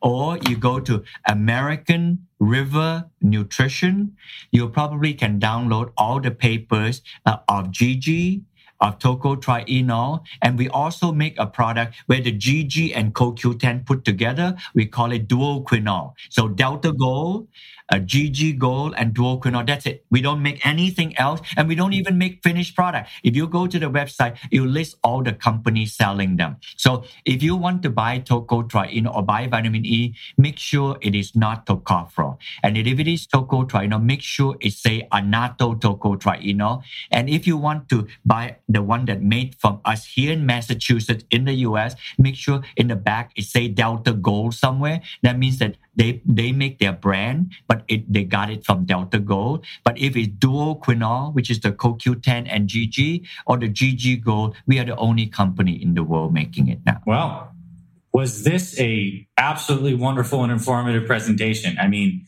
or you go to American River Nutrition, you probably can download all the papers uh, of GG, of tocotrienol. And we also make a product where the GG and CoQ10 put together. We call it Duoquinol. So Delta Gold a GG Gold and Duoquinol. That's it. We don't make anything else, and we don't even make finished product. If you go to the website, you list all the companies selling them. So if you want to buy tocotrienol or buy vitamin E, make sure it is not tocopherol. And if it is tocotrienol, make sure it say annatto tocotrienol. And if you want to buy the one that made from us here in Massachusetts in the US, make sure in the back it say Delta Gold somewhere. That means that they they make their brand, but it, they got it from Delta Gold. But if it's Duoquinol, which is the CoQ10 and GG, or the GG Gold, we are the only company in the world making it now. Well, was this a absolutely wonderful and informative presentation? I mean,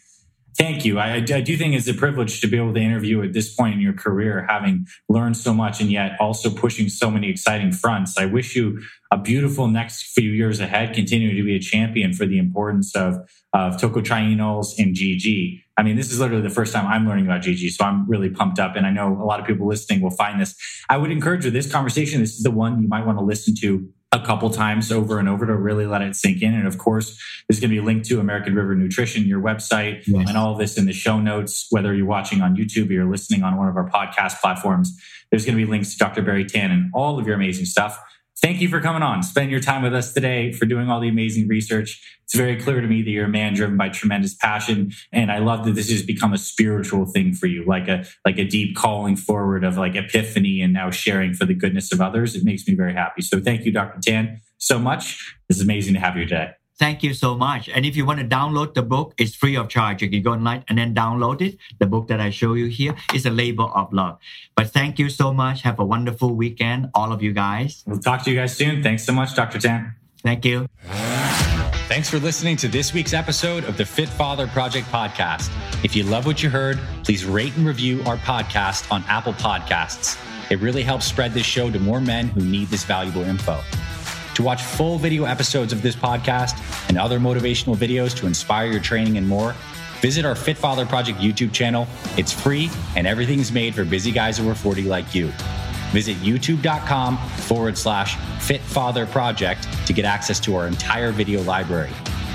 thank you. I, I, do think it's a privilege to be able to interview at this point in your career, having learned so much and yet also pushing so many exciting fronts. I wish you a beautiful next few years ahead, continuing to be a champion for the importance of, of tocotrienols and GG. I mean, this is literally the first time I'm learning about GG, so I'm really pumped up. And I know a lot of people listening will find this. I would encourage you, this conversation, this is the one you might want to listen to a couple times over and over to really let it sink in. And of course, there's going to be a link to American River Nutrition, your website, yes. and all of this in the show notes, whether you're watching on YouTube or you're listening on one of our podcast platforms. There's going to be links to Dr. Barrie Tan and all of your amazing stuff. Thank you for coming on, spending your time with us today, for doing all the amazing research. It's very clear to me that you're a man driven by tremendous passion, and I love that this has become a spiritual thing for you, like a like a deep calling forward of like epiphany and now sharing for the goodness of others. It makes me very happy. So thank you, Dr. Tan, so much. It's amazing to have you today. Thank you so much. And if you want to download the book, it's free of charge. You can go online and then download it. The book that I show you here is a labor of love. But thank you so much. Have a wonderful weekend, all of you guys. We'll talk to you guys soon. Thanks so much, Dr. Tan. Thank you. Thanks for listening to this week's episode of the Fit Father Project podcast. If you love what you heard, please rate and review our podcast on Apple Podcasts. It really helps spread this show to more men who need this valuable info. To watch full video episodes of this podcast and other motivational videos to inspire your training and more, visit our Fit Father Project YouTube channel. It's free and everything's made for busy guys over 40 like you. Visit youtube.com forward slash Fit Father Project to get access to our entire video library.